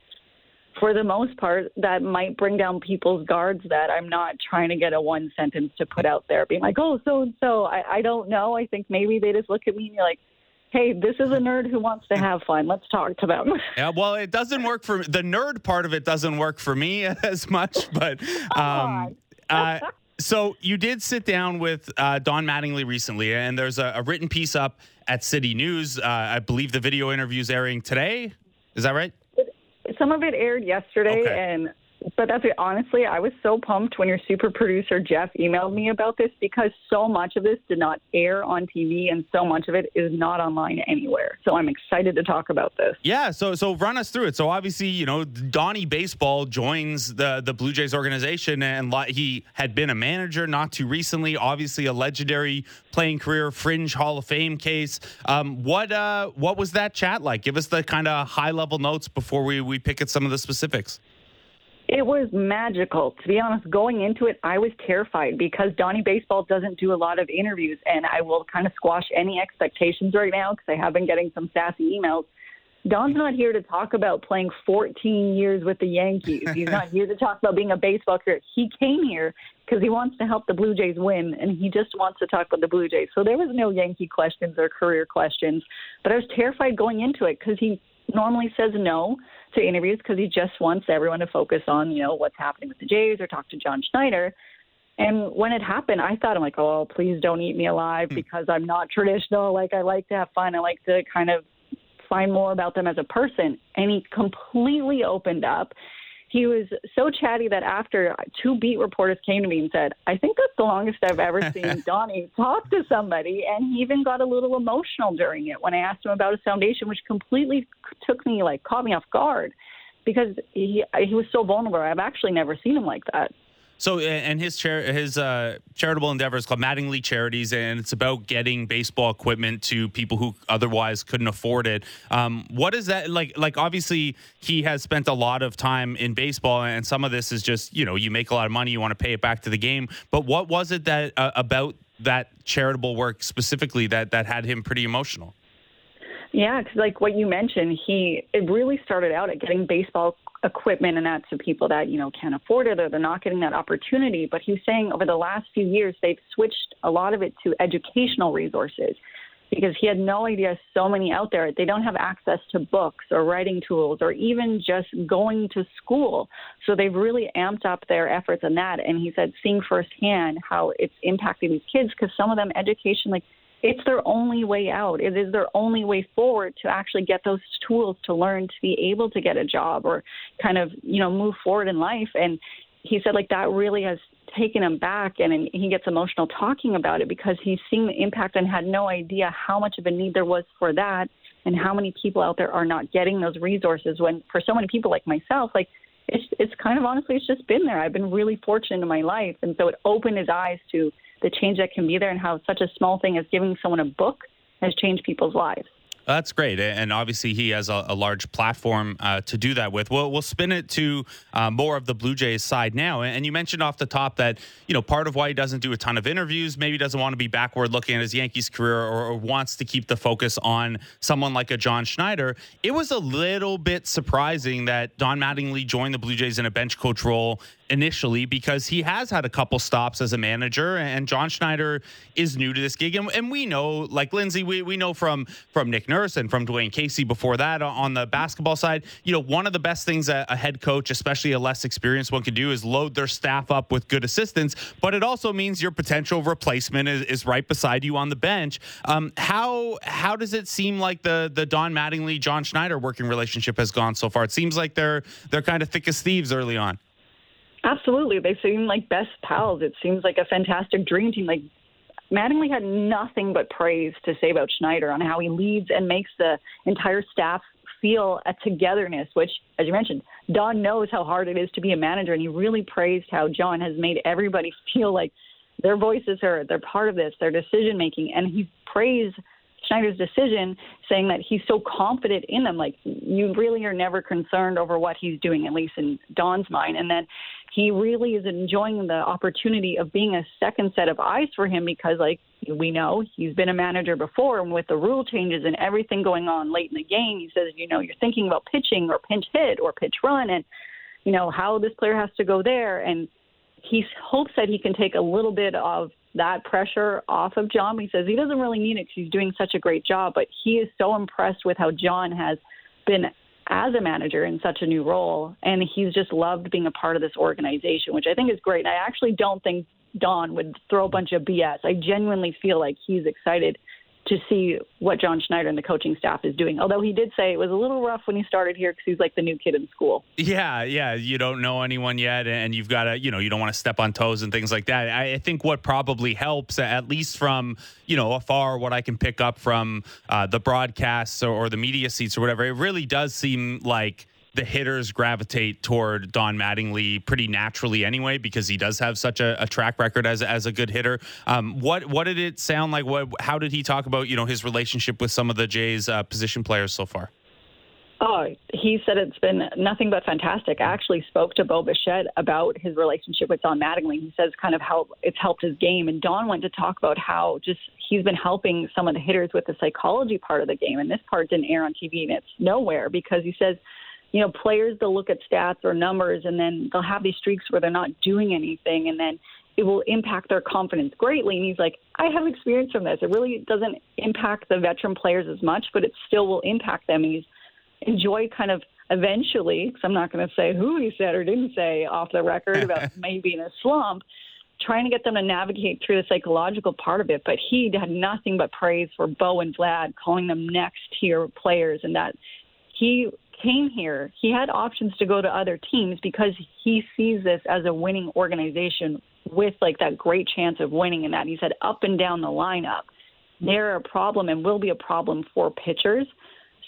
for the most part, that might bring down people's guards that I'm not trying to get a one sentence to put out there, being like, oh, so and so. I don't know. I think maybe they just look at me and you're like, hey, this is a nerd who wants to have fun. Let's talk to them. yeah, well, it doesn't work for the nerd part of it doesn't work for me as much, but um, uh, so you did sit down with uh, Don Mattingly recently, and there's a, a, written piece up at City News. Uh, I believe the video interview is airing today. Is that right? Some of it aired yesterday, okay. and but that's it. Honestly, I was so pumped when your super producer Jeff emailed me about this because so much of this did not air on TV and so much of it is not online anywhere. So I'm excited to talk about this. Yeah, so so run us through it. So obviously, you know, Donnie Baseball joins the the Blue Jays organization and he had been a manager not too recently, obviously a legendary playing career, fringe Hall of Fame case. Um, what uh what was that chat like? Give us the kind of high level notes before we we pick at some of the specifics. It was magical. To be honest, going into it, I was terrified because Donnie Baseball doesn't do a lot of interviews, and I will kind of squash any expectations right now because I have been getting some sassy emails. Don's not here to talk about playing 14 years with the Yankees. He's not here to talk about being a baseball career. He came here because he wants to help the Blue Jays win, and he just wants to talk about the Blue Jays. So there was no Yankee questions or career questions, but I was terrified going into it because he normally says no to interviews because he just wants everyone to focus on, you know, what's happening with the Jays or talk to John Schneider. And when it happened, I thought, I'm like, oh, please don't eat me alive hmm. because I'm not traditional. Like, I like to have fun. I like to kind of find more about them as a person. And he completely opened up he was so chatty that after two beat reporters came to me and said, I think that's the longest I've ever seen Donnie talk to somebody. And he even got a little emotional during it when I asked him about his foundation, which completely took me, like, caught me off guard because he, he was so vulnerable. I've actually never seen him like that. So, and his chair, his uh, charitable endeavor is called Mattingly Charities, and it's about getting baseball equipment to people who otherwise couldn't afford it. Um, what is that like? Like, obviously, he has spent a lot of time in baseball, and some of this is just you know you make a lot of money, you want to pay it back to the game. But what was it that uh, about that charitable work specifically that that had him pretty emotional? Yeah, because like what you mentioned, he it really started out at getting baseball equipment and that to people that you know can't afford it or they're not getting that opportunity. But he's saying over the last few years they've switched a lot of it to educational resources because he had no idea so many out there. They don't have access to books or writing tools or even just going to school. So they've really amped up their efforts on that. And he said seeing firsthand how it's impacting these kids because some of them education like it's their only way out. It is their only way forward to actually get those tools to learn to be able to get a job or kind of, you know, move forward in life. And he said like that really has taken him back and, and he gets emotional talking about it because he's seeing the impact and had no idea how much of a need there was for that and how many people out there are not getting those resources when for so many people like myself like it's it's kind of honestly it's just been there i've been really fortunate in my life and so it opened his eyes to the change that can be there and how such a small thing as giving someone a book has changed people's lives. That's great, and obviously he has a, a large platform uh, to do that with. We'll, we'll spin it to uh, more of the Blue Jays side now. And you mentioned off the top that you know part of why he doesn't do a ton of interviews, maybe doesn't want to be backward looking at his Yankees career, or, or wants to keep the focus on someone like a John Schneider. It was a little bit surprising that Don Mattingly joined the Blue Jays in a bench coach role initially because he has had a couple stops as a manager and John Schneider is new to this gig and, and we know like Lindsay we, we know from from Nick Nurse and from Dwayne Casey before that on the basketball side you know one of the best things a, a head coach especially a less experienced one can do is load their staff up with good assistants but it also means your potential replacement is, is right beside you on the bench um, how how does it seem like the the Don Mattingly John Schneider working relationship has gone so far it seems like they're they're kind of thick as thieves early on Absolutely. They seem like best pals. It seems like a fantastic dream team. Like Mattingly had nothing but praise to say about Schneider on how he leads and makes the entire staff feel a togetherness, which, as you mentioned, Don knows how hard it is to be a manager, and he really praised how John has made everybody feel like their voices heard, they're part of this, their decision making, and he praised Schneider's decision, saying that he's so confident in them. Like you really are never concerned over what he's doing, at least in Don's mind. And then he really is enjoying the opportunity of being a second set of eyes for him because, like we know, he's been a manager before, and with the rule changes and everything going on late in the game, he says, you know, you're thinking about pitching or pinch hit or pitch run, and you know how this player has to go there, and he hopes that he can take a little bit of that pressure off of John. He says he doesn't really need it because he's doing such a great job, but he is so impressed with how John has been as a manager in such a new role, and he's just loved being a part of this organization, which I think is great. And I actually don't think Don would throw a bunch of BS. I genuinely feel like he's excited to see what John Schneider and the coaching staff is doing. Although he did say it was a little rough when he started here because he's like the new kid in school. Yeah, yeah, you don't know anyone yet, and you've got to, you know, you don't want to step on toes and things like that. I, think what probably helps, at least from you know afar, what I can pick up from uh, the broadcasts or, or the media seats or whatever, it really does seem like the hitters gravitate toward Don Mattingly pretty naturally anyway because he does have such a, a track record as as a good hitter. Um, what what did it sound like? What how did he talk about you know his relationship with some of the Jays uh, position players so far? Oh, he said it's been nothing but fantastic. I actually spoke to Bo Bichette about his relationship with Don Mattingly. He says kind of how it's helped his game. And Don went to talk about how just he's been helping some of the hitters with the psychology part of the game. And this part didn't air on TV and it's nowhere because he says you know, players they'll look at stats or numbers and then they'll have these streaks where they're not doing anything and then it will impact their confidence greatly. And he's like, I have experience from this. It really doesn't impact the veteran players as much, but it still will impact them. And he's enjoyed kind of eventually, because I'm not going to say who he said or didn't say off the record about maybe in a slump, trying to get them to navigate through the psychological part of it. But he had nothing but praise for Bo and Vlad, calling them next tier players, and that he came here, he had options to go to other teams because he sees this as a winning organization with like that great chance of winning and that he said up and down the lineup they're a problem and will be a problem for pitchers.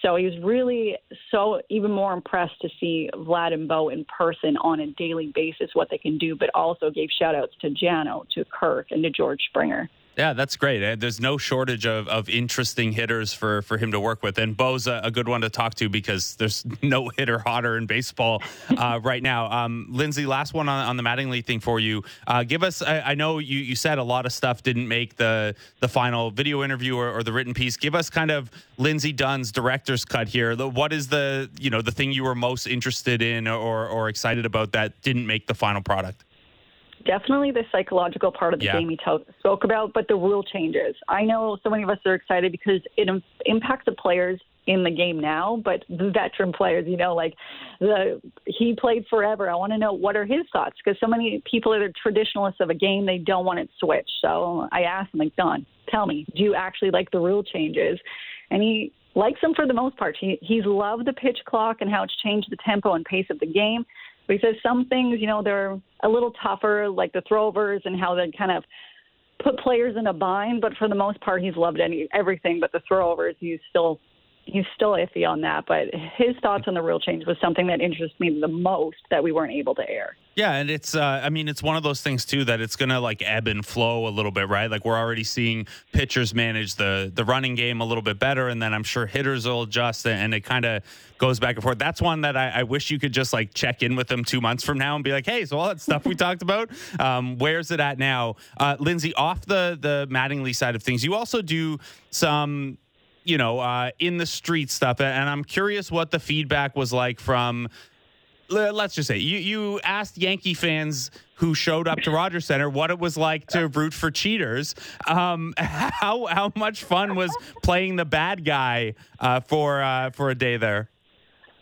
So he was really so even more impressed to see Vlad and Bo in person on a daily basis, what they can do, but also gave shout outs to Jano, to Kirk, and to George Springer. Yeah, that's great. Uh, There's no shortage of, of interesting hitters for, for him to work with. And Bo's a, a good one to talk to because there's no hitter hotter in baseball uh, right now. Um, Lindsay, last one on, on the Mattingly thing for you. Uh, give us, I, I know you, you said a lot of stuff didn't make the, the final video interview or, or the written piece. Give us kind of Lindsay Dunn's director's cut here. The, what is the, you know, the thing you were most interested in or, or excited about that didn't make the final product? Definitely the psychological part of the Yeah. game he to- spoke about, but the rule changes. I know so many of us are excited because it im- impacts the players in the game now, but the veteran players, you know, like the he played forever. I want to know what are his thoughts because so many people are the traditionalists of a game, they don't want it switched. So I asked him, like, Don, tell me, do you actually like the rule changes? And he likes them for the most part. He he's loved the pitch clock and how it's changed the tempo and pace of the game. Says some things, you know, they're a little tougher, like the throwovers and how they kind of put players in a bind. But for the most part, he's loved any everything. But the throwovers, he's still he's still iffy on that. But his thoughts on the rule change was something that interests me the most that we weren't able to air. Yeah, and it's uh, I mean it's one of those things too that it's gonna like ebb and flow a little bit, right? Like we're already seeing pitchers manage the the running game a little bit better, and then I'm sure hitters will adjust, and it kind of goes back and forth. That's one that I, I wish you could just like check in with them two months from now and be like, hey, so all that stuff we talked about, um, where's it at now? Uh, Lindsay, off the the Mattingly side of things, you also do some you know, uh, in the street stuff. And I'm curious what the feedback was like from, let's just say, you, you asked Yankee fans who showed up to Rogers Center what it was like to root for cheaters. Um, how how much fun was playing the bad guy uh, for uh, for a day there?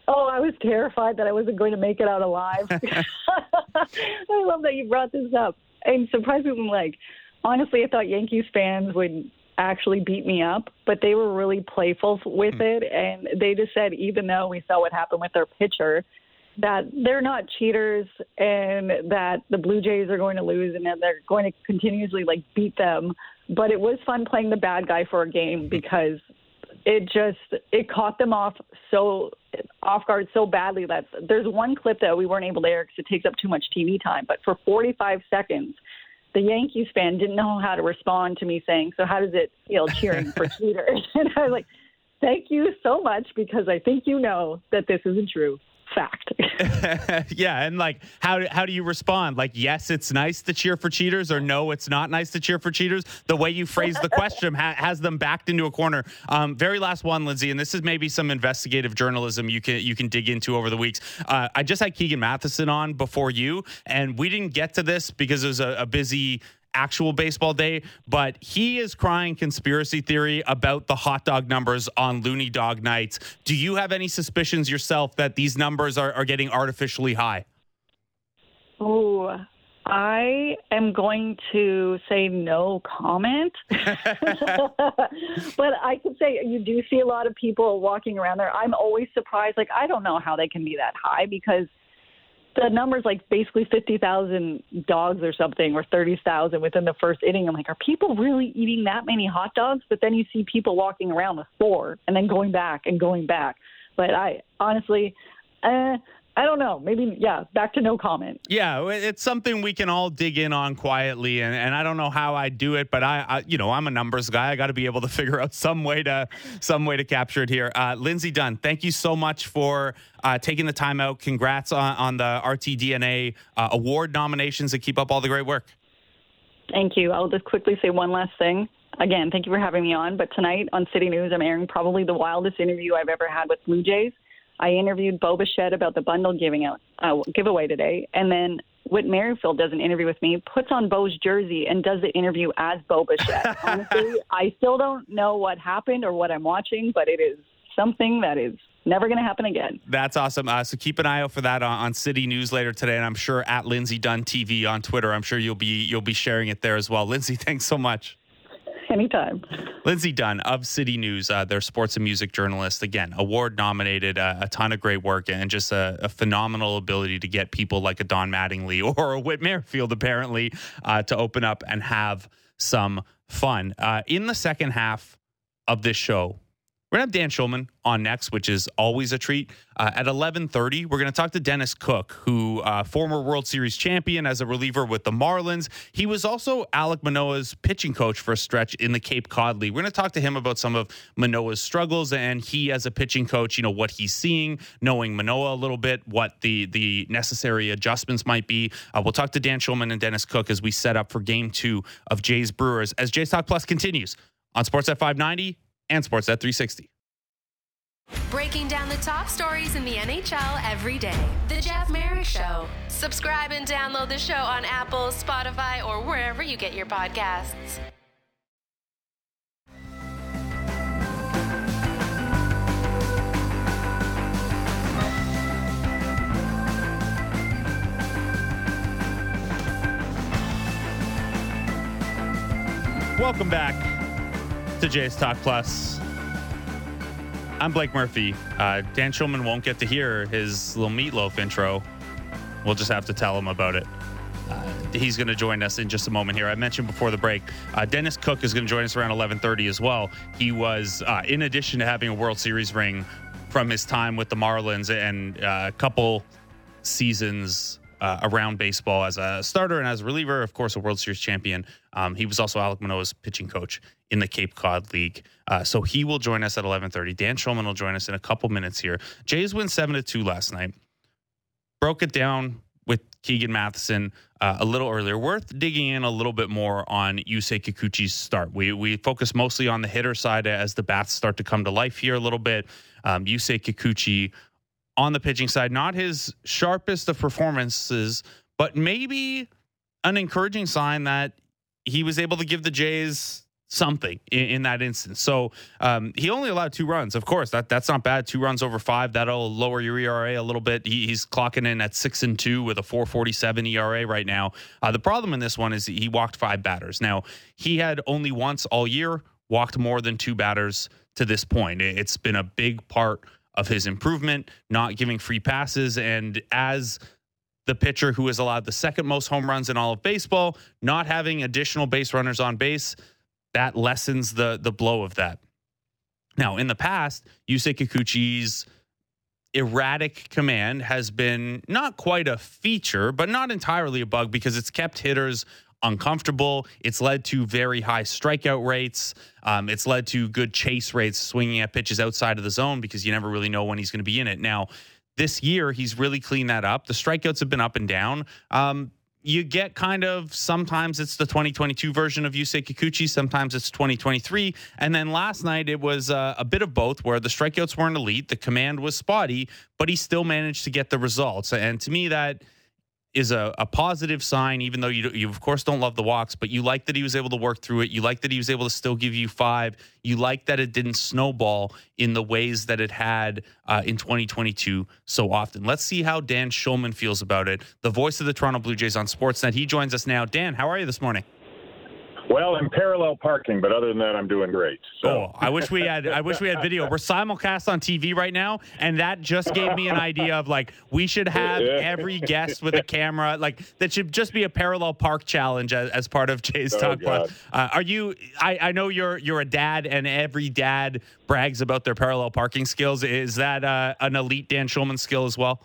Oh, I was terrified that I wasn't going to make it out alive. I love that you brought this up. And surprisingly, like, honestly, I thought Yankees fans would actually beat me up, but they were really playful with hmm. it. And they just said, even though we saw what happened with their pitcher, that they're not cheaters and that the Blue Jays are going to lose and that they're going to continuously like beat them. But it was fun playing the bad guy for a game hmm. because it just it caught them off so off guard so badly that there's one clip that we weren't able to air because it takes up too much TV time. But for 45 seconds, the Yankees fan didn't know how to respond to me saying, "So how does it feel cheering for cheaters?" And I was like, "Thank you so much because I think you know that this isn't true." Fact. yeah, and like how how do you respond? Like yes, it's nice to cheer for cheaters, or no, it's not nice to cheer for cheaters. The way you phrase the question ha- has them backed into a corner. Um, very last one, Lindsay, and this is maybe some investigative journalism you can you can dig into over the weeks. Uh, I just had Keegan Matheson on before you, and we didn't get to this because it was a, a busy actual baseball day, but he is crying conspiracy theory about the hot dog numbers on Loonie Dog nights. Do you have any suspicions yourself that these numbers are, are getting artificially high? Oh, I am going to say no comment. but I could say you do see a lot of people walking around there. I'm always surprised. Like, I don't know how they can be that high because the numbers like basically 50,000 dogs or something or 30,000 within the first inning. I'm like, are people really eating that many hot dogs? But then you see people walking around with four and then going back and going back. But I honestly, uh, I don't know. Maybe, yeah, back to no comment. Yeah, it's something we can all dig in on quietly, and, and I don't know how I do it, but I, I you know, I'm a numbers guy. I got to be able to figure out some way to some way to capture it here. Uh, Lindsay Dunn, thank you so much for uh, taking the time out. Congrats on, on the RTDNA uh, award nominations, and keep up all the great work. Thank you. I'll just quickly say one last thing. Again, thank you for having me on. But tonight on City News, I'm airing probably the wildest interview I've ever had with Blue Jays. I interviewed Bo Bichette about the bundle giving out uh, giveaway today, and then Whit Merrifield does an interview with me, puts on Bo's jersey, and does the interview as Bo Bichette. Honestly, I still don't know what happened or what I'm watching, but it is something that is never going to happen again. That's awesome. Uh, so keep an eye out for that on, on City News later today, and I'm sure at Lindsay Dunn TV on Twitter. I'm sure you'll be you'll be sharing it there as well. Lindsay, thanks so much. Anytime. Lindsay Dunn of City News, uh, their sports and music journalist, again, award nominated, uh, a ton of great work, and just a, a, phenomenal ability to get people like a Don Mattingly or a Whit Merrifield, apparently, uh, to open up and have some fun. Uh, in the second half of this show, We're gonna have Dan Shulman on next, which is always a treat. Uh, at 11:30, we're gonna talk to Dennis Cook, who uh, former World Series champion as a reliever with the Marlins. He was also Alek Manoah's pitching coach for a stretch in the Cape Cod League. We're gonna talk to him about some of Manoah's struggles and he, as a pitching coach, you know what he's seeing, knowing Manoah a little bit, what the the necessary adjustments might be. Uh, we'll talk to Dan Shulman and Dennis Cook as we set up for Game Two of Jays Brewers as Jays Talk Plus continues on Sportsnet 590 and Sportsnet 360. Breaking down the top stories in the NHL every day. The Jeff Marek Show. Subscribe and download the show on Apple, Spotify, or wherever you get your podcasts. Welcome back to Jays Talk Plus. I'm Blake Murphy. Uh, Dan Shulman won't get to hear his little meatloaf intro. We'll just have to tell him about it. Uh, he's going to join us in just a moment here. I mentioned before the break, uh, Dennis Cook is going to join us around 11:30 as well. He was, uh, in addition to having a World Series ring from his time with the Marlins and uh, a couple seasons uh, around baseball as a starter and as a reliever, of course, a World Series champion. Um, he was also Alek Manoah's pitching coach in the Cape Cod League. Uh, so he will join us at 11:30. Dan Shulman will join us in a couple minutes here. Jays win seven to two last night. Broke it down with Keegan Matheson uh, a little earlier. Worth digging in a little bit more on Yusei Kikuchi's start. We we focus mostly on the hitter side as the bats start to come to life here a little bit. Um, Yusei Kikuchi on the pitching side, not his sharpest of performances, but maybe an encouraging sign that he was able to give the Jays something in, in that instance. So um, he only allowed two runs. Of course, that that's not bad. Two runs over five. That'll lower your ERA a little bit. He, he's clocking in at six and two with a 4.47 ERA right now. Uh, the problem in this one is he walked five batters. Now he had only once all year walked more than two batters to this point. It's been a big part of his improvement, not giving free passes, and as the pitcher who has allowed the second most home runs in all of baseball, not having additional base runners on base, that lessens the the blow of that. Now, in the past, Yusei Kikuchi's erratic command has been not quite a feature, but not entirely a bug because it's kept hitters uncomfortable. It's led to very high strikeout rates. Um, it's led to good chase rates, swinging at pitches outside of the zone because you never really know when he's going to be in it. Now, this year, he's really cleaned that up. The strikeouts have been up and down. Um, you get kind of sometimes it's the 2022 version of Yusei Kikuchi, sometimes it's 2023. And then last night it was uh, a bit of both where the strikeouts weren't elite, the command was spotty, but he still managed to get the results. And to me, that is a, a positive sign, even though you, you, of course, don't love the walks, but you like that he was able to work through it. You like that he was able to still give you five. You like that it didn't snowball in the ways that it had uh, in 2022 so often. Let's see how Dan Shulman feels about it. The voice of the Toronto Blue Jays on Sportsnet. He joins us now. Dan, how are you this morning? Well, I'm parallel parking, but other than that, I'm doing great. So. Oh, I wish we had. I wish we had video. We're simulcast on TV right now, and that just gave me an idea of like we should have every guest with a camera. Like that should just be a parallel park challenge as, as part of Jay's Oh, Talk. Uh, are you? I, I know you're you're a dad, and every dad brags about their parallel parking skills. Is that uh, an elite Dan Shulman skill as well?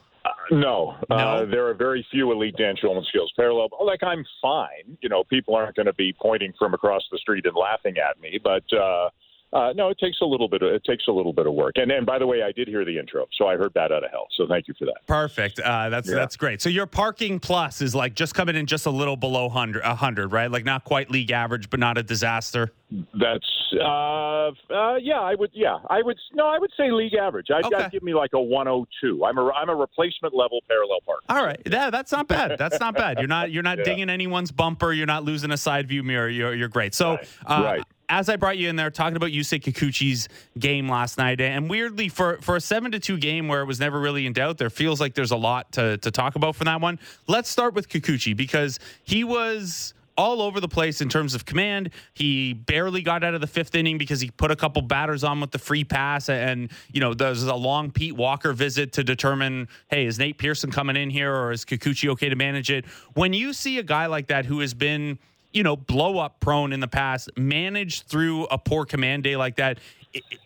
No, No? Uh, there are very few elite Dan Shulman skills. Parallel, like I'm fine. You know, people aren't going to be pointing from across the street and laughing at me, but uh, uh, no, it takes a little bit. Of, it takes a little bit of work. And then, by the way, I did hear the intro, so I heard that out of hell. So thank you for that. Perfect. Uh, that's Yeah. that's great. So your parking plus is like just coming in just a little below hundred, a hundred, right? Like not quite league average, but not a disaster. That's uh, uh, yeah. I would yeah. I would no. I would say league average. I'd, Okay. I'd give me like a 102. I'm a I'm a replacement level parallel park. All right, yeah, that's not bad. That's not bad. You're not you're not Yeah. dinging anyone's bumper. You're not losing a side view mirror. You're you're great. So, uh, Right. As I brought you in there talking about Yusei Kikuchi's game last night, and weirdly for for a seven to two game where it was never really in doubt, there feels like there's a lot to to talk about from that one. Let's start with Kikuchi because he was all over the place in terms of command. He barely got out of the fifth inning because he put a couple batters on with the free pass. And, you know, there's a long Pete Walker visit to determine, hey, is Nate Pearson coming in here or is Kikuchi okay to manage it? When you see a guy like that who has been you know, blow up prone in the past, managed through a poor command day like that.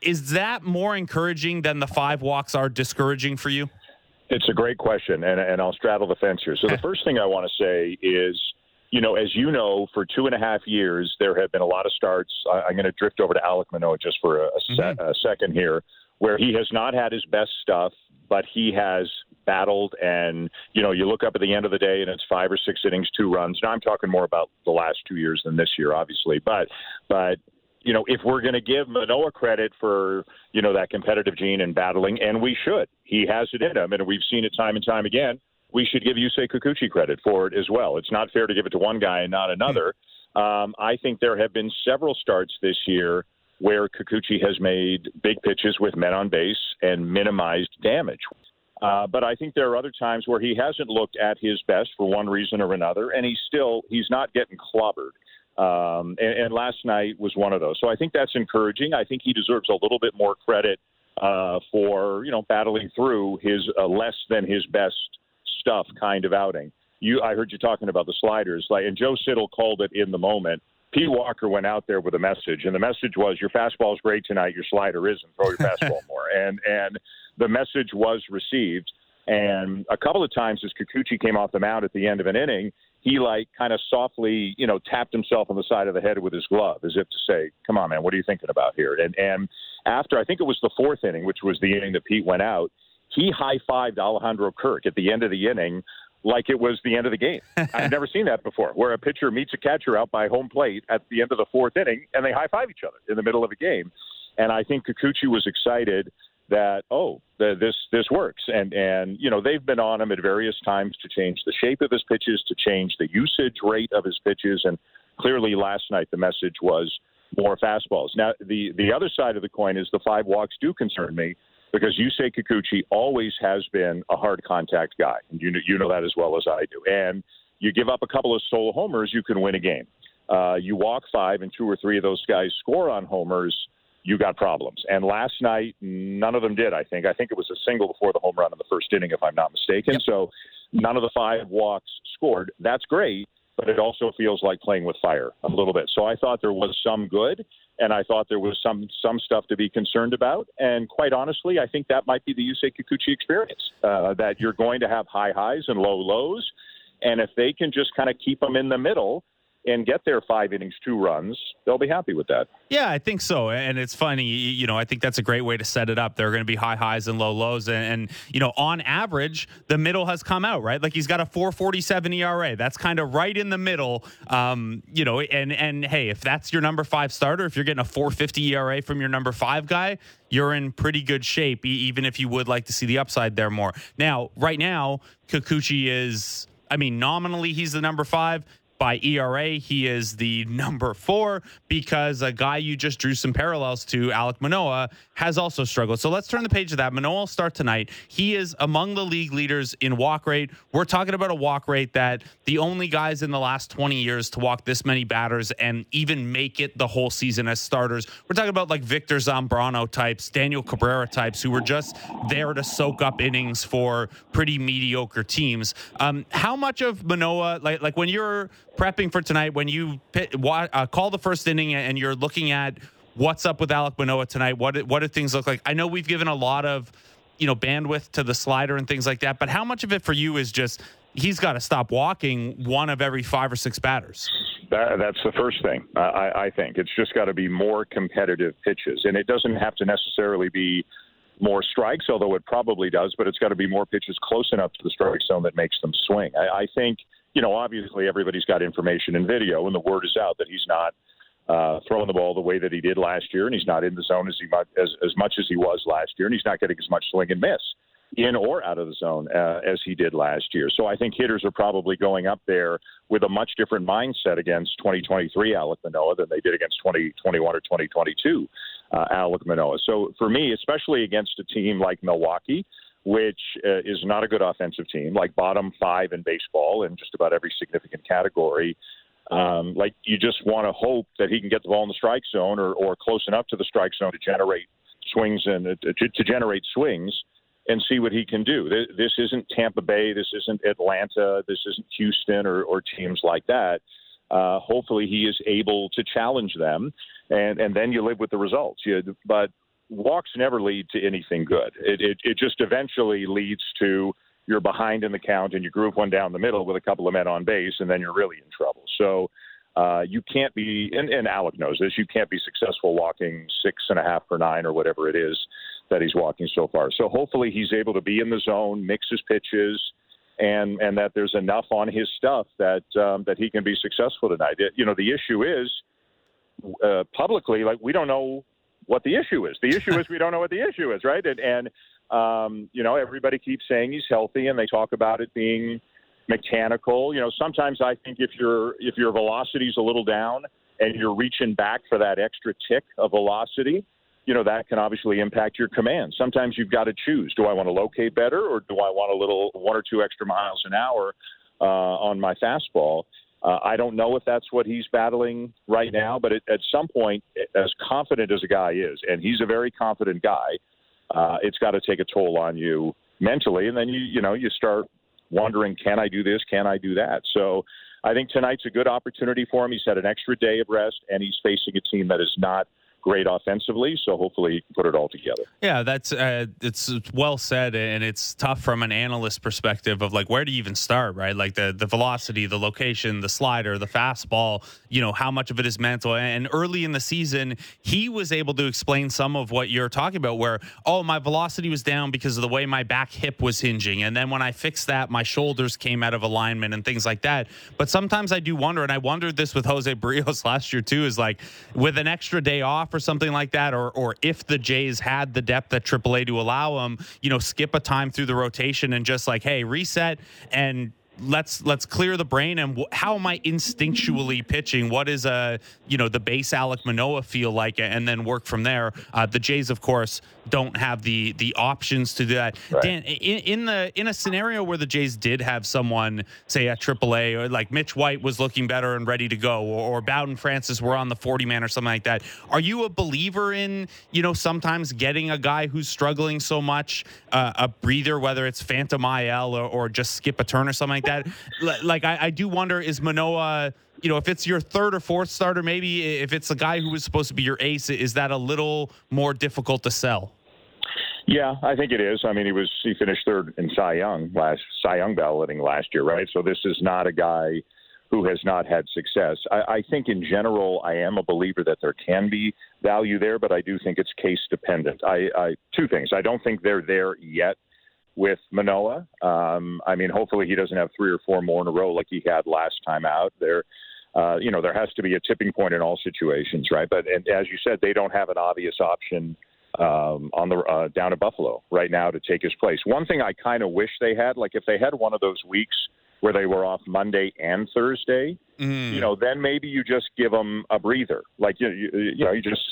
Is that more encouraging than the five walks are discouraging for you? It's a great question, and, and I'll straddle the fence here. So, the first thing I want to say is, you know, as you know, for two and a half years, there have been a lot of starts. I, am going to drift over to Alek Manoah just for a, a, mm-hmm. a second here, where he has not had his best stuff, but he has battled. And, you know, you look up at the end of the day and it's five or six innings, two runs. Now I'm talking more about the last two years than this year, obviously. But, but, you know, if we're going to give Manoah credit for, you know, that competitive gene and battling, and we should, he has it in him, and we've seen it time and time again. We should give Yusei Kikuchi credit for it as well. It's not fair to give it to one guy and not another. Um, I think there have been several starts this year where Kikuchi has made big pitches with men on base and minimized damage. Uh, but I think there are other times where he hasn't looked at his best for one reason or another, and he's still he's not getting clobbered. Um, and, and last night was one of those. So I think that's encouraging. I think he deserves a little bit more credit uh, for you know battling through his uh, less than his best stuff kind of outing. You, I heard you talking about the sliders, like, and Joe Siddall called it in the moment. Pete Walker went out there with a message, and the message was, "Your fastball is great tonight. Your slider isn't. Throw your fastball more." And and the message was received. And a couple of times as Kikuchi came off the mound at the end of an inning, he like kind of softly, you know, tapped himself on the side of the head with his glove as if to say, "Come on, man, what are you thinking about here?" And and after I think it was the fourth inning, which was the inning that Pete went out, he high fived Alejandro Kirk at the end of the inning like it was the end of the game. I've never seen that before, where a pitcher meets a catcher out by home plate at the end of the fourth inning and they high five each other in the middle of a game. And I think Kikuchi was excited that oh the, this this works. And and you know they've been on him at various times to change the shape of his pitches to change the usage rate of his pitches. And clearly last night the message was more fastballs. Now the the other side of the coin is the five walks do concern me because Yusei Kikuchi always has been a hard contact guy. And you know you know that as well as I do. And you give up a couple of solo homers you can win a game. Uh, you walk five and two or three of those guys score on homers you got problems. And last night, none of them did, I think. I think it was a single before the home run in the first inning, if I'm not mistaken. Yep. So none of the five walks scored. That's great, but it also feels like playing with fire a little bit. So I thought there was some good, and I thought there was some some stuff to be concerned about. And quite honestly, I think that might be the Yusei Kikuchi experience, uh, that you're going to have high highs and low lows. And if they can just kind of keep them in the middle, and get their five innings, two runs, they'll be happy with that. Yeah, I think so. And it's funny, you know, I think that's a great way to set it up. There are going to be high highs and low lows. And, and, you know, on average, the middle has come out, right? Like he's got a 447 ERA. That's kind of right in the middle. Um, you know, and, and hey, if that's your number five starter, if you're getting a 450 ERA from your number five guy, you're in pretty good shape, even if you would like to see the upside there more. Now, right now, Kikuchi is. I mean, nominally he's the number five by ERA, he is the number four because a guy you just drew some parallels to, Alek Manoah, has also struggled. So let's turn the page to that. Manoah will start tonight. He is among the league leaders in walk rate. We're talking about a walk rate that the only guys in the last 20 years to walk this many batters and even make it the whole season as starters. We're talking about like Victor Zambrano types, Daniel Cabrera types who were just there to soak up innings for pretty mediocre teams. Um, how much of Manoah, like like when you're prepping for tonight, when you pit, uh, call the first inning and you're looking at what's up with Alek Manoah tonight, what what do things look like? I know we've given a lot of you know bandwidth to the slider and things like that, but how much of it for you is just he's got to stop walking one of every five or six batters? That, that's the first thing. I, I think it's just got to be more competitive pitches, and it doesn't have to necessarily be more strikes, although it probably does, but it's got to be more pitches close enough to the strike zone that makes them swing. I, I think you know, obviously everybody's got information and video, and the word is out that he's not uh, throwing the ball the way that he did last year, and he's not in the zone as he as as much as he was last year, and he's not getting as much swing and miss in or out of the zone uh, as he did last year. So I think hitters are probably going up there with a much different mindset against 2023 Alek Manoah than they did against 2021 or 2022 uh, Alek Manoah. So for me, especially against a team like Milwaukee which uh, is not a good offensive team, like bottom five in baseball in just about every significant category. Um, like you just want to hope that he can get the ball in the strike zone or, or close enough to the strike zone to generate swings and uh, to, to generate swings and see what he can do. This, isn't Tampa Bay. This isn't Atlanta. This isn't Houston or, or teams like that. uh, hopefully he is able to challenge them, and and then you live with the results. You, but walks never lead to anything good. It, it it just eventually leads to you're behind in the count and you group one down the middle with a couple of men on base, and then you're really in trouble. So. Uh, you can't be, and, and Alek knows this. You can't be successful walking six and a half per nine or whatever it is that he's walking so far. So hopefully he's able to be in the zone, mix his pitches, and and that there's enough on his stuff that um, that he can be successful tonight. You know, the issue is uh, publicly, like we don't know what the issue is. The issue is we don't know what the issue is, right? And and um, you know, everybody keeps saying he's healthy, and they talk about it being mechanical. You know, sometimes I think if your if your velocity's a little down and you're reaching back for that extra tick of velocity, you know, that can obviously impact your command. Sometimes you've got to choose. Do I want to locate better or do I want a little one or two extra miles an hour uh, on my fastball? Uh, I don't know if that's what he's battling right now, but it, at some point, as confident as a guy is, and he's a very confident guy, uh, it's got to take a toll on you mentally, and then you you know you start wondering, can I do this? Can I do that? So I think tonight's a good opportunity for him. He's had an extra day of rest, and he's facing a team that is not – great offensively. So hopefully put it all together. Yeah, that's uh, it's well said, and it's tough from an analyst perspective of like where do you even start, right? Like the the velocity, the location, the slider, the fastball. You know how much of it is mental. And early in the season, he was able to explain some of what you're talking about, where oh my velocity was down because of the way my back hip was hinging, and then when I fixed that, my shoulders came out of alignment and things like that. But sometimes I do wonder, and I wondered this with Jose Berrios last year too, is like with an extra day off or something like that, or or if the Jays had the depth at AAA to allow them, you know, skip a time through the rotation and just like, hey, reset and let's let's clear the brain and how am I instinctually pitching? What is a you know the base Alek Manoah feel like, and then work from there. Uh, the Jays, of course, don't have the the options to do that. Right. Dan, in, in, the in a scenario where the Jays did have someone say at AAA or like Mitch White was looking better and ready to go, or, or Bowden Francis were on the 40 man or something like that. Are you a believer in you know sometimes getting a guy who's struggling so much uh, a breather, whether it's Phantom IL or, or just skip a turn or something like that? like I, I do wonder is Manoah you know, if it's your third or fourth starter, maybe if it's a guy who was supposed to be your ace, is that a little more difficult to sell? Yeah, I think it is. I mean, he was he finished third in Cy Young last Cy Young balloting last year, right? So this is not a guy who has not had success. I, I think in general, I am a believer that there can be value there, but I do think it's case dependent. I, I two things. I don't think they're there yet with Manoah. Um, I mean, hopefully he doesn't have three or four more in a row like he had last time out. There, uh, you know, there has to be a tipping point in all situations, right? But and as you said, they don't have an obvious option um, on the uh, down at Buffalo right now to take his place. One thing I kind of wish they had, like if they had one of those weeks where they were off Monday and Thursday, mm. you know, then maybe you just give them a breather. Like you, you, you know, you just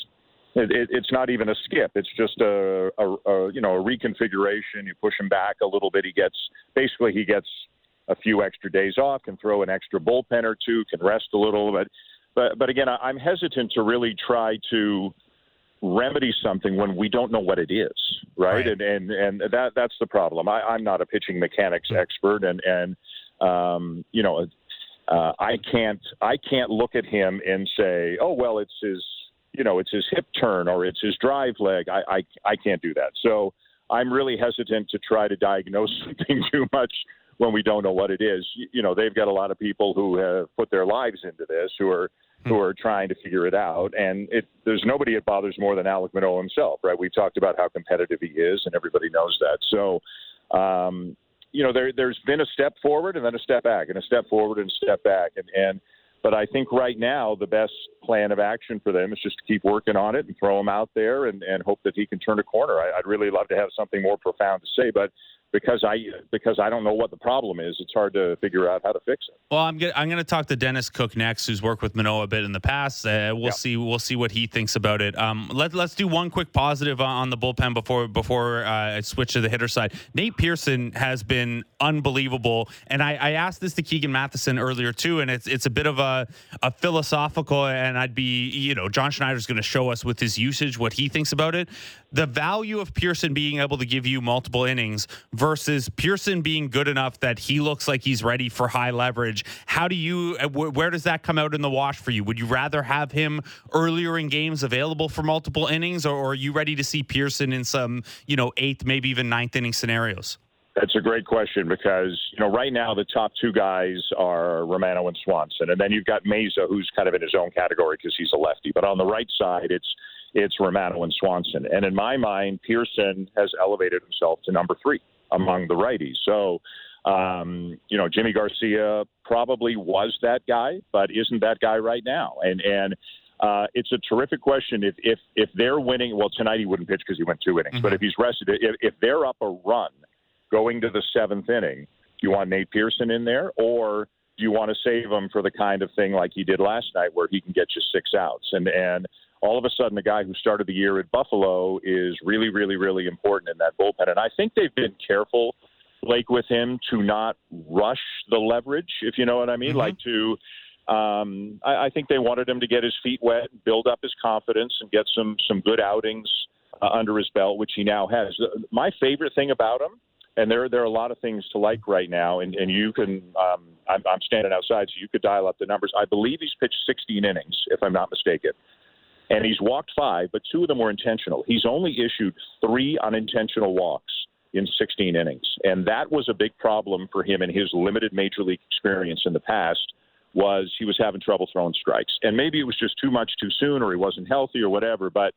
it, it, it's not even a skip. It's just a, a, a you know a reconfiguration. You push him back a little bit. He gets basically he gets a few extra days off, can throw an extra bullpen or two, can rest a little. But but but again, I'm hesitant to really try to remedy something when we don't know what it is, right? right. And and and that that's the problem. I, I'm not a pitching mechanics expert, and and um, you know. Uh, I can't I can't look at him and say, oh well, it's his you know it's his hip turn or it's his drive leg. I I, I can't do that. So I'm really hesitant to try to diagnose something too much when we don't know what it is. You know, they've got a lot of people who have put their lives into this who are who are trying to figure it out. And it, there's nobody it bothers more than Alek Manoah himself, right? We've talked about how competitive he is, and everybody knows that. So, um, you know, there, there's been a step forward and then a step back, and a step forward and a step back, and and. But I think right now the best plan of action for them is just to keep working on it and throw him out there and, and hope that he can turn a corner. I, I'd really love to have something more profound to say, but because I because I don't know what the problem is. It's hard to figure out how to fix it. Well, I'm I'm going to talk to Dennis Cook next, who's worked with Manoah a bit in the past. Uh, we'll yeah. see we'll see what he thinks about it. Um, let let's do one quick positive on the bullpen before before uh, I switch to the hitter side. Nate Pearson has been unbelievable, and I, I asked this to Keegan Matheson earlier too, and it's it's a bit of a a philosophical, and I'd be you know John Schneider's going to show us with his usage what he thinks about it. The value of Pearson being able to give you multiple innings versus Pearson being good enough that he looks like he's ready for high leverage. How do you, uh, where does that come out in the wash for you? Would you rather have him earlier in games available for multiple innings, or, are you ready to see Pearson in some, you know, eighth, maybe even ninth inning scenarios? That's a great question because you know right now the top two guys are Romano and Swanson, and then you've got Mayza, who's kind of in his own category because he's a lefty. But on the right side, it's it's Romano and Swanson, and in my mind, Pearson has elevated himself to number three among the righties. So, um, you know, Yimi Garcia probably was that guy, but isn't that guy right now? And and uh, it's a terrific question. If if if they're winning, well, tonight he wouldn't pitch because he went two innings. Mm-hmm. But if he's rested, if, if they're up a run going to the seventh inning, do you want Nate Pearson in there, or do you want to save him for the kind of thing like he did last night, where he can get you six outs? And and all of a sudden, the guy who started the year at Buffalo is really, really, really important in that bullpen. And I think they've been careful, Blake, with him to not rush the leverage, if you know what I mean, mm-hmm. like to. Um, I, I think they wanted him to get his feet wet, build up his confidence, and get some some good outings uh, under his belt, which he now has. My favorite thing about him and there there are a lot of things to like right now. And, and you can, um, I'm, I'm standing outside, so you could dial up the numbers. I believe he's pitched 16 innings, if I'm not mistaken, and he's walked five, but two of them were intentional. He's only issued three unintentional walks in 16 innings, and that was a big problem for him in his limited major league experience in the past. Was he was having trouble throwing strikes, and maybe it was just too much too soon, or he wasn't healthy, or whatever, but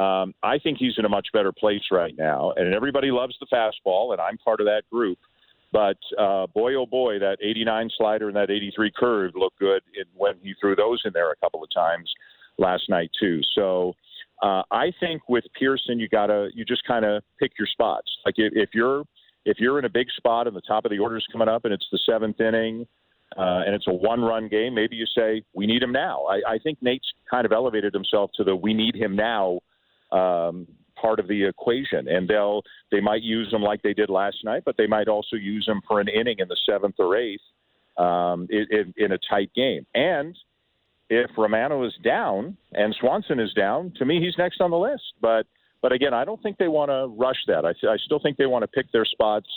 um, I think he's in a much better place right now, and everybody loves the fastball, and I'm part of that group. But uh, boy, oh boy, that 89 slider and that 83 curve looked good in, when he threw those in there a couple of times last night too. So uh, I think with Pearson, you gotta you just kind of pick your spots. Like if, if you're if you're in a big spot and the top of the order is coming up and it's the seventh inning. Uh, and it's a one-run game. Maybe you say we need him now. I, I think Nate's kind of elevated himself to the we need him now um, part of the equation. And they'll they might use them like they did last night, but they might also use them for an inning in the seventh or eighth um, in, in a tight game. And if Romano is down and Swanson is down, to me he's next on the list. But but again, I don't think they want to rush that. I, I still think they want to pick their spots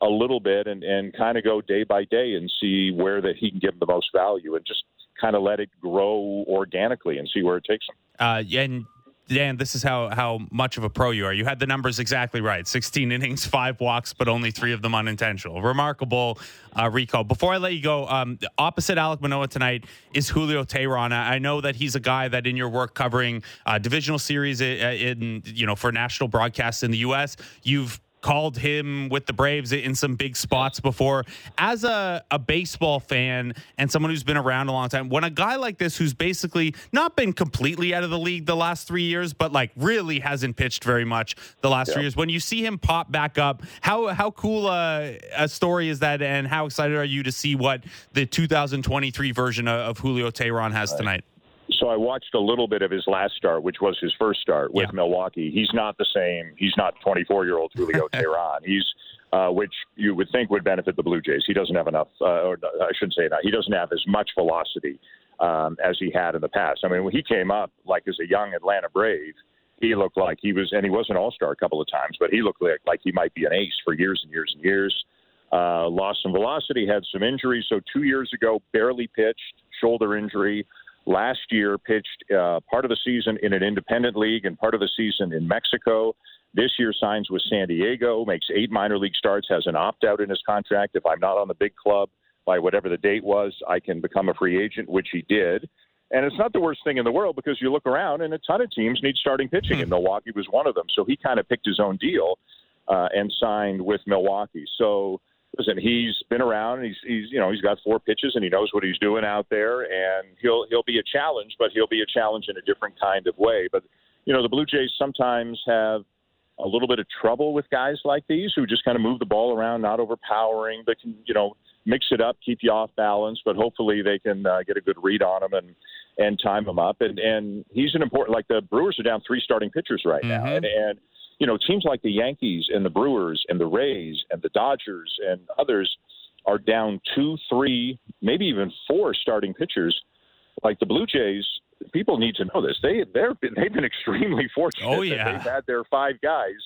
a little bit and, and kind of go day by day and see where that he can give the most value and just kind of let it grow organically and see where it takes him. Uh, and Dan, this is how how much of a pro you are. You had the numbers exactly right. 16 innings, five walks, but only three of them unintentional. Remarkable uh, recall. Before I let you go, um, opposite Alek Manoah tonight is Julio Teheran. I know that he's a guy that in your work covering uh, divisional series in, in you know for national broadcasts in the U.S., you've called him with the Braves in some big spots before. As a, a baseball fan and someone who's been around a long time, when a guy like this, who's basically not been completely out of the league the last three years, but like really hasn't pitched very much the last three years, when you see him pop back up, how how cool a, a, story is that, and how excited are you to see what the 2023 version of, of Julio Teheran has right. tonight? So I watched a little bit of his last start, which was his first start with yeah. Milwaukee. He's not the same. He's not 24 year old Julio Teheran. He's uh, which you would think would benefit the Blue Jays. He doesn't have enough, uh, or I shouldn't say that. He doesn't have as much velocity um, as he had in the past. I mean, when he came up like as a young Atlanta Brave, he looked like he was, and he was an All Star a couple of times, but he looked like, like he might be an ace for years and years and years. Uh, lost some velocity, had some injuries. So two years ago, barely pitched, shoulder injury last year pitched uh, part of the season in an independent league and part of the season in Mexico. This year signs with San Diego, makes eight minor league starts, has an opt out in his contract. If I'm not on the big club by whatever the date was, I can become a free agent, which he did. And it's not the worst thing in the world because you look around and a ton of teams need starting pitching, and Milwaukee was one of them. So he kind of picked his own deal uh, and signed with Milwaukee. So listen, he's been around and he's he's you know he's got four pitches and he knows what he's doing out there and he'll he'll be a challenge, but he'll be a challenge in a different kind of way. But you know the Blue Jays sometimes have a little bit of trouble with guys like these who just kind of move the ball around, not overpowering, but can you know mix it up, keep you off balance. But hopefully they can uh, get a good read on him and and time him up. And and he's an important like the Brewers are down three starting pitchers right mm-hmm. now, and and you know, teams like the Yankees and the Brewers and the Rays and the Dodgers and others are down two, three, maybe even four starting pitchers. Like the Blue Jays, people need to know this. They they're been, they've been extremely fortunate. Oh yeah, they've had their five guys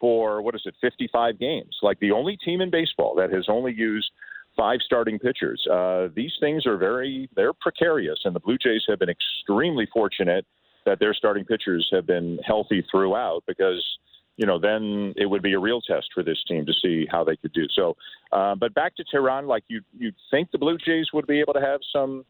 for what is it, 55 games. Like the only team in baseball that has only used five starting pitchers. Uh, these things are very they're precarious, and the Blue Jays have been extremely fortunate that their starting pitchers have been healthy throughout because you know then it would be a real test for this team to see how they could do. So, uh, but back to Teheran, like you you'd think the Blue Jays would be able to have some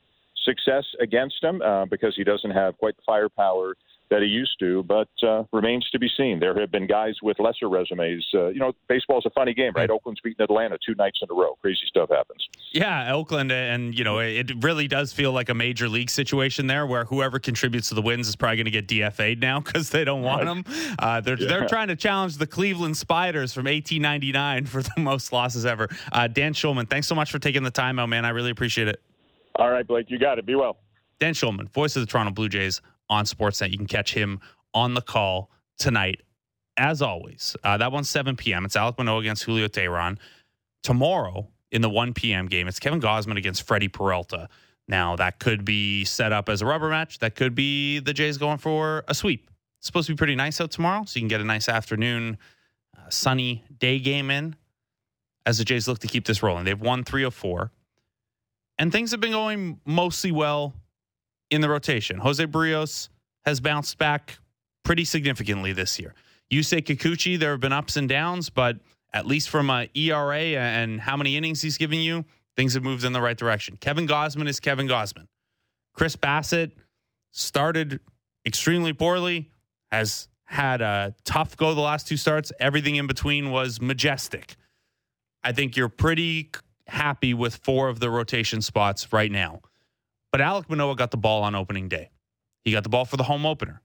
success against him uh, because he doesn't have quite the firepower that he used to, but uh, remains to be seen. There have been guys with lesser resumes. Uh, you know, baseball's a funny game, right? Oakland's beaten Atlanta two nights in a row. Crazy stuff happens. Yeah, Oakland, and you know, it really does feel like a major league situation there, where whoever contributes to the wins is probably going to get DFA'd now because they don't want right. them. Uh, they're yeah. they're trying to challenge the Cleveland Spiders from 1899 for the most losses ever. Uh, Dan Shulman, thanks so much for taking the time out, man. I really appreciate it. All right, Blake, you got it. Be well. Dan Shulman, voice of the Toronto Blue Jays on Sportsnet. You can catch him on the call tonight. As always, uh, that one's 7 p.m. It's Alek Manoah against Julio Teheran. Tomorrow in the 1 p.m. game, it's Kevin Gausman against Freddie Peralta. Now, that could be set up as a rubber match. That could be the Jays going for a sweep. It's supposed to be pretty nice out tomorrow, so you can get a nice afternoon, uh, sunny day game in as the Jays look to keep this rolling. They've won three of four, and things have been going mostly well in the rotation. Jose Berrios has bounced back pretty significantly this year. Yusei Kikuchi, there have been ups and downs, but at least from a ERA and how many innings he's giving you, things have moved in the right direction. Kevin Gausman is Kevin Gausman. Chris Bassitt started extremely poorly, has had a tough go the last two starts. Everything in between was majestic. I think you're pretty happy with four of the rotation spots right now. But Alek Manoah got the ball on opening day. He got the ball for the home opener.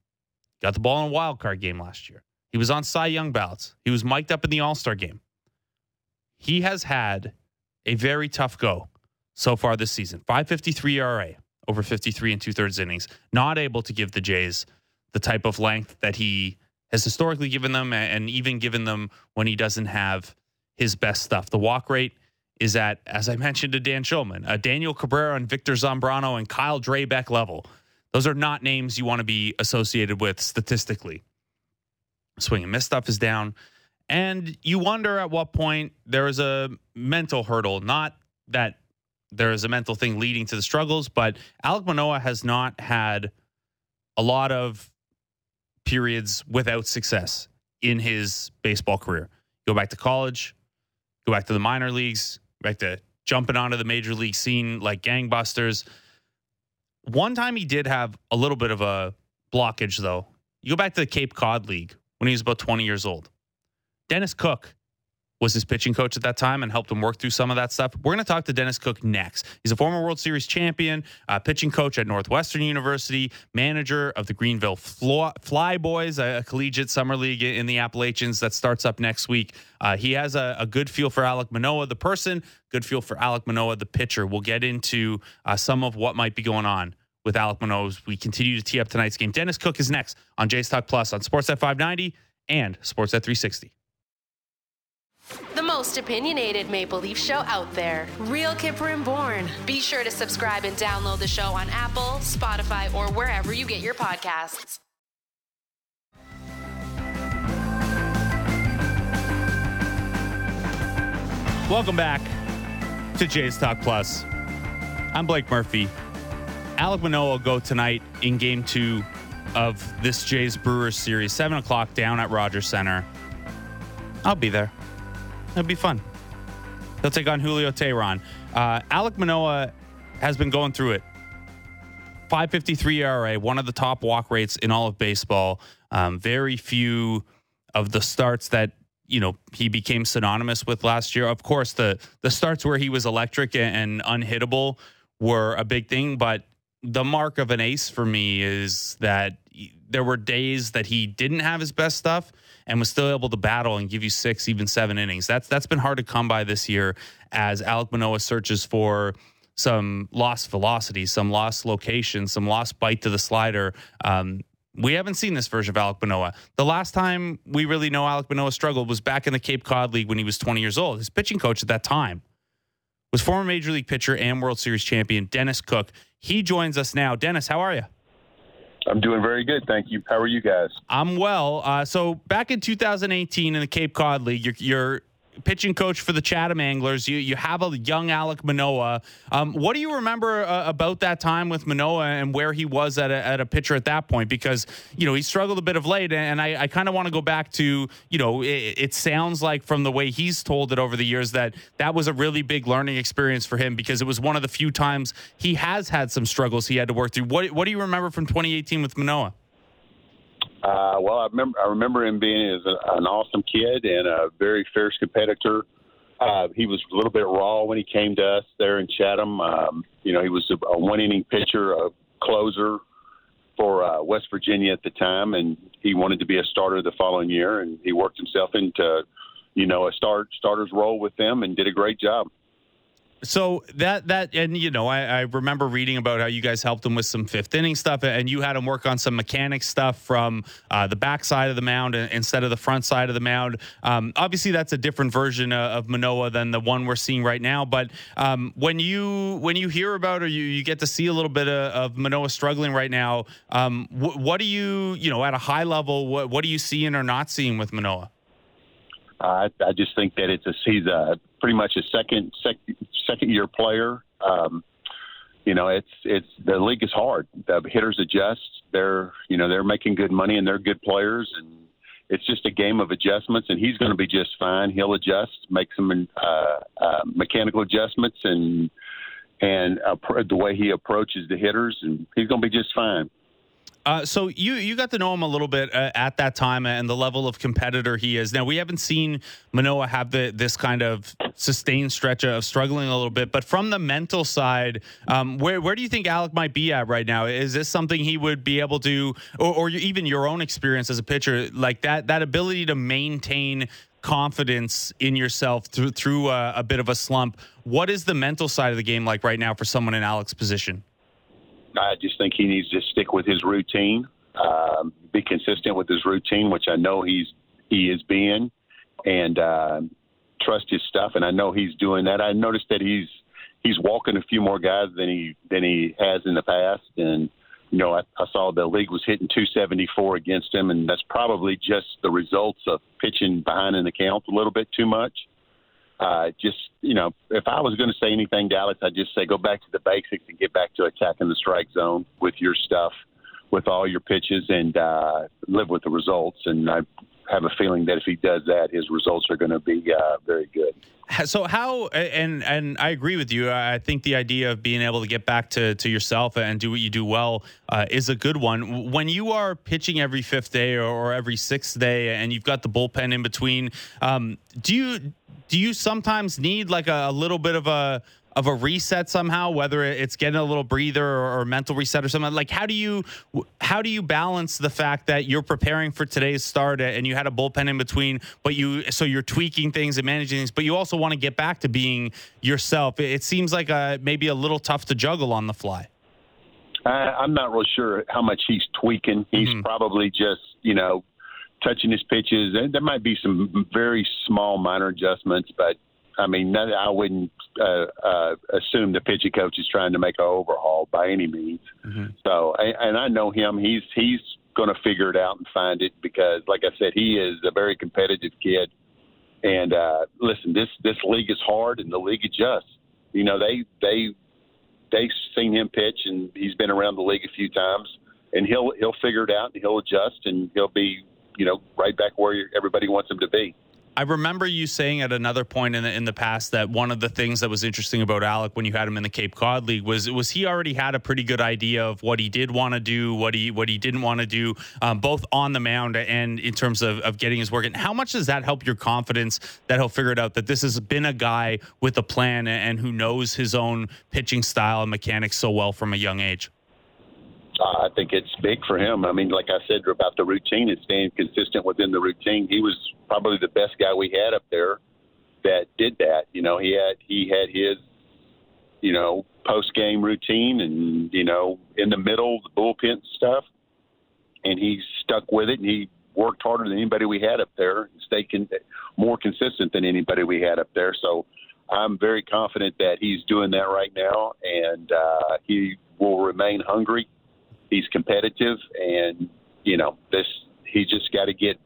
Got the ball in a wild card game last year. He was on Cy Young ballots. He was mic'd up in the All Star game. He has had a very tough go so far this season. 553 ERA over 53 and two thirds innings. Not able to give the Jays the type of length that he has historically given them and even given them when he doesn't have his best stuff. The walk rate is at, as I mentioned to Dan Shulman, a uh, Daniel Cabrera and Victor Zambrano and Kyle Drabek level. Those are not names you want to be associated with statistically. Swing and miss stuff is down. And you wonder at what point there is a mental hurdle, not that there is a mental thing leading to the struggles, but Alek Manoah has not had a lot of periods without success in his baseball career. Go back to college, go back to the minor leagues, back to jumping onto the major league scene like gangbusters. One time he did have a little bit of a blockage, though. You go back to the Cape Cod League when he was about 20 years old. Dennis Cook was his pitching coach at that time and helped him work through some of that stuff. We're going to talk to Dennis Cook next. He's a former World Series champion, uh, pitching coach at Northwestern University, manager of the Greenville Fly Boys, a, collegiate summer league in the Appalachians that starts up next week. Uh, he has a, a, good feel for Alek Manoah, the person, good feel for Alek Manoah, the pitcher. We'll get into uh, some of what might be going on with Alek Manoah as we continue to tee up tonight's game. Dennis Cook is next on Jays Talk Plus on Sportsnet 590 and Sportsnet 360 the most opinionated Maple Leaf show out there. Real Kyper and Bourne. Be sure to subscribe and download the show on Apple, Spotify, or wherever you get your podcasts. Welcome back to Jays Talk Plus. I'm Blake Murphy. Alek Manoah will go tonight in game two of this Jays Brewers series, 7 o'clock down at Rogers Center. I'll be there. It'll be fun. He'll take on Julio Teheran. Uh, Alek Manoah has been going through it. 553 ERA, one of the top walk rates in all of baseball. Um, very few of the starts that you know he became synonymous with last year. Of course, the the starts where he was electric and, and unhittable were a big thing, but the mark of an ace for me is that there were days that he didn't have his best stuff and was still able to battle and give you six, even seven innings. That's that's been hard to come by this year as Alek Manoah searches for some lost velocity, some lost location, some lost bite to the slider. Um, we haven't seen this version of Alek Manoah. The last time we really know Alek Manoah struggled was back in the Cape Cod League when he was 20 years old. His pitching coach at that time was former Major League pitcher and World Series champion Dennis Cook. He joins us now. Dennis, how are you? I'm doing very good, thank you. How are you guys? I'm well. Uh, so back in 2018 in the Cape Cod League, you're, you're pitching coach for the Chatham Anglers. You you have a young Alek Manoah. Um, what do you remember uh, about that time with Manoah and where he was at a, at a pitcher at that point? Because you know he struggled a bit of late, and I, I kind of want to go back to you know it, it, sounds like from the way he's told it over the years that that was a really big learning experience for him because it was one of the few times he has had some struggles he had to work through. What what do you remember from 2018 with Manoah? Uh, well, I remember I remember him being as an awesome kid and a very fierce competitor. Uh, he was a little bit raw when he came to us there in Chatham. Um, you know, he was a, a one inning pitcher, a closer for uh, West Virginia at the time, and he wanted to be a starter the following year, and he worked himself into, you know, a start starter's role with them and did a great job. So that that and you know I, I, remember reading about how you guys helped him with some fifth inning stuff and you had him work on some mechanic stuff from uh, the back side of the mound instead of the front side of the mound. Um, obviously, that's a different version of Manoah than the one we're seeing right now. But um, when you when you hear about or you, you get to see a little bit of, of Manoah struggling right now, um, wh- what do you you know at a high level what what are you seeing or not seeing with I, I just think that it's a he's a pretty much a second sec, second year player. Um, you know, it's it's the league is hard. The hitters adjust. They're you know they're making good money and they're good players, and it's just a game of adjustments. And he's going to be just fine. He'll adjust, make some uh, uh, mechanical adjustments, and and uh, the way he approaches the hitters, and he's going to be just fine. Uh, so you you got to know him a little bit uh, at that time and the level of competitor he is. Now we haven't seen Manoah have the this kind of sustained stretch of struggling a little bit, but from the mental side, um, where where do you think Alek might be at right now? Is this something he would be able to, or, or even your own experience as a pitcher, like that that ability to maintain confidence in yourself through through a, a bit of a slump? What is the mental side of the game like right now for someone in Alek's position? I just think he needs to stick with his routine, um, be consistent with his routine, which I know he's he is being, and uh, trust his stuff. And I know he's doing that. I noticed that he's he's walking a few more guys than he than he has in the past, and you know I, I saw the league was hitting 274 against him, and that's probably just the results of pitching behind in the count a little bit too much uh, just you know, if I was going to say anything, Dallas, I'd just say go back to the basics and get back to attacking the strike zone with your stuff, with all your pitches, and uh, live with the results. And I have a feeling that if he does that, his results are going to be uh, very good. So how and and I agree with you. I think the idea of being able to get back to to yourself and do what you do well uh, is a good one. When you are pitching every fifth day or, every sixth day, and you've got the bullpen in between, um, do you do you sometimes need like a, a little bit of a of a reset somehow whether it's getting a little breather or, or, mental reset or something like how do you how do you balance the fact that you're preparing for today's start and you had a bullpen in between but you so you're tweaking things and managing things but you also want to get back to being yourself it, seems like a, maybe a little tough to juggle on the fly i'm not real sure how much he's tweaking he's mm-hmm. probably just you know touching his pitches. And there might be some very small minor adjustments, but I mean, I wouldn't uh, uh, assume the pitching coach is trying to make an overhaul by any means. Mm-hmm. So, and I know him; he's he's going to figure it out and find it because, like I said, he is a very competitive kid. And uh, listen, this this league is hard, and the league adjusts. You know, they they they've seen him pitch, and he's been around the league a few times, and he'll he'll figure it out, and he'll adjust, and he'll be you know, right back where everybody wants him to be. I remember you saying at another point in the in the past that one of the things that was interesting about Alek when you had him in the Cape Cod League was was he already had a pretty good idea of what he did want to do, what he what he didn't want to do, um, both on the mound and in terms of, of getting his work. And how much does that help your confidence that he'll figure it out that this has been a guy with a plan and who knows his own pitching style and mechanics so well from a young age? I think it's big for him. I mean, like I said about the routine and staying consistent within the routine, he was probably the best guy we had up there that did that. You know, he had he had his you know post game routine and you know in the middle the bullpen stuff, and he stuck with it and he worked harder than anybody we had up there, stayed con- more consistent than anybody we had up there. So I'm very confident that he's doing that right now, and uh, he will remain hungry he's competitive, and you know this. He just got to get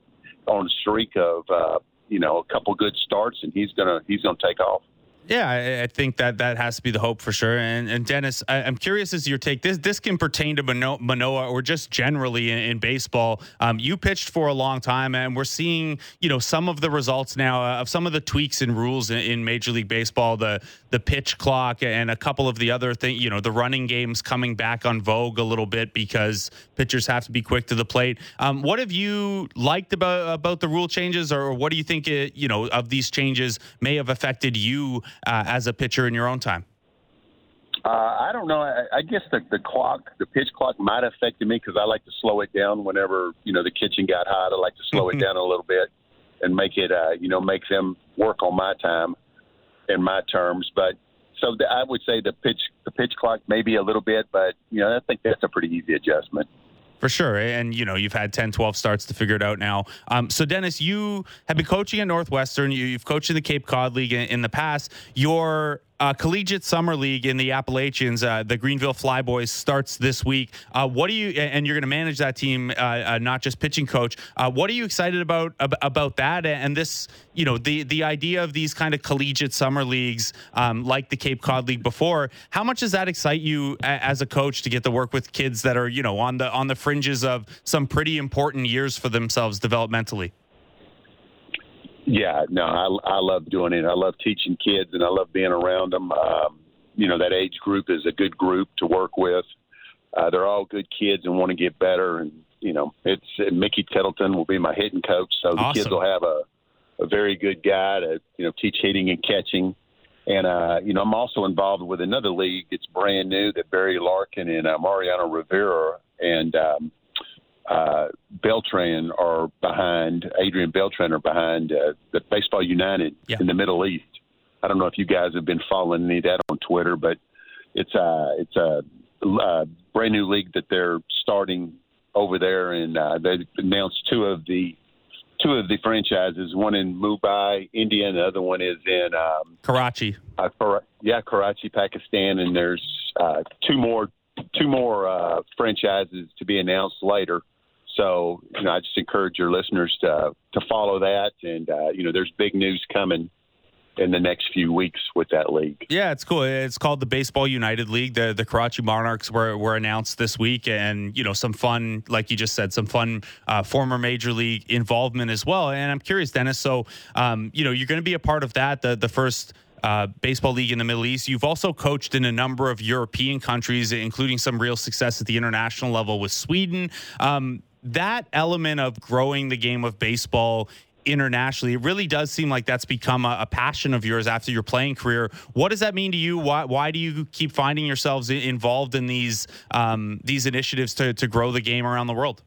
on a streak of uh, you know a couple good starts, and he's gonna he's gonna take off. Yeah, I, I, think that that has to be the hope for sure. And, and Dennis, I, am curious as your take. This this can pertain to Manoah, Manoah or just generally in, in baseball. Um, you pitched for a long time, and we're seeing you know some of the results now uh, of some of the tweaks and rules in, in, Major League Baseball. The the pitch clock and a couple of the other things. You know, the running games coming back on vogue a little bit because pitchers have to be quick to the plate. Um, what have you liked about about the rule changes, or what do you think it, you know of these changes may have affected you? Uh, as a pitcher in your own time? Uh, I don't know. I, I guess the, the clock, the pitch clock, might have affected me because I like to slow it down whenever you know the kitchen got hot. I like to slow it down a little bit and make it, uh, you know, make them work on my time and my terms. But so the, I would say the pitch, the pitch clock maybe a little bit, but you know, I think that's a pretty easy adjustment. For sure. And, you know, you've had 10, 12 starts to figure it out now. Um, so, Dennis, you have been coaching at Northwestern. You, have coached in the Cape Cod League in, in the past. Your uh, collegiate summer league in the Appalachians, uh, the Greenville Flyboys starts this week. Uh, what do you? And you're going to manage that team, uh, uh, not just pitching coach. Uh, what are you excited about about that? And this, you know, the the idea of these kind of collegiate summer leagues, um, like the Cape Cod League before. How much does that excite you as a coach to get to work with kids that are, you know, on the on the fringes of some pretty important years for themselves developmentally? Yeah, no, I, I love doing it. I love teaching kids, and I love being around them. Um, you know, that age group is a good group to work with. Uh, they're all good kids and want to get better. And you know, it's Mickey Tettleton will be my hitting coach, so the awesome. kids will have a a very good guy to you know teach hitting and catching. And uh, you know, I'm also involved with another league. It's brand new that Barry Larkin and uh, Mariano Rivera and um, uh, Beltran are behind, Adrian Beltran are behind uh, the Baseball United yeah. in the Middle East. I don't know if you guys have been following any of that on Twitter, but it's a it's a, a brand new league that they're starting over there, and uh, they announced two of the two of the franchises. One in Mumbai, India, and the other one is in um, Karachi. Uh, yeah, Karachi, Pakistan, and there's uh, two more two more uh, franchises to be announced later. So, you know, I just encourage your listeners to to follow that, and uh, you know, there's big news coming in the next few weeks with that league. Yeah, it's cool. It's called the Baseball United League. The the Karachi Monarchs were were announced this week, and you know, some fun, like you just said, some fun uh, former major league involvement as well. And I'm curious, Dennis. So, um, you know, you're going to be a part of that. The the first uh, baseball league in the Middle East. You've also coached in a number of European countries, including some real success at the international level with Sweden. Um, that element of growing the game of baseball internationally. It really does seem like that's become a, a, passion of yours after your playing career. What does that mean to you? Why, why do you keep finding yourselves involved in these um, these initiatives to, to grow the game around the world?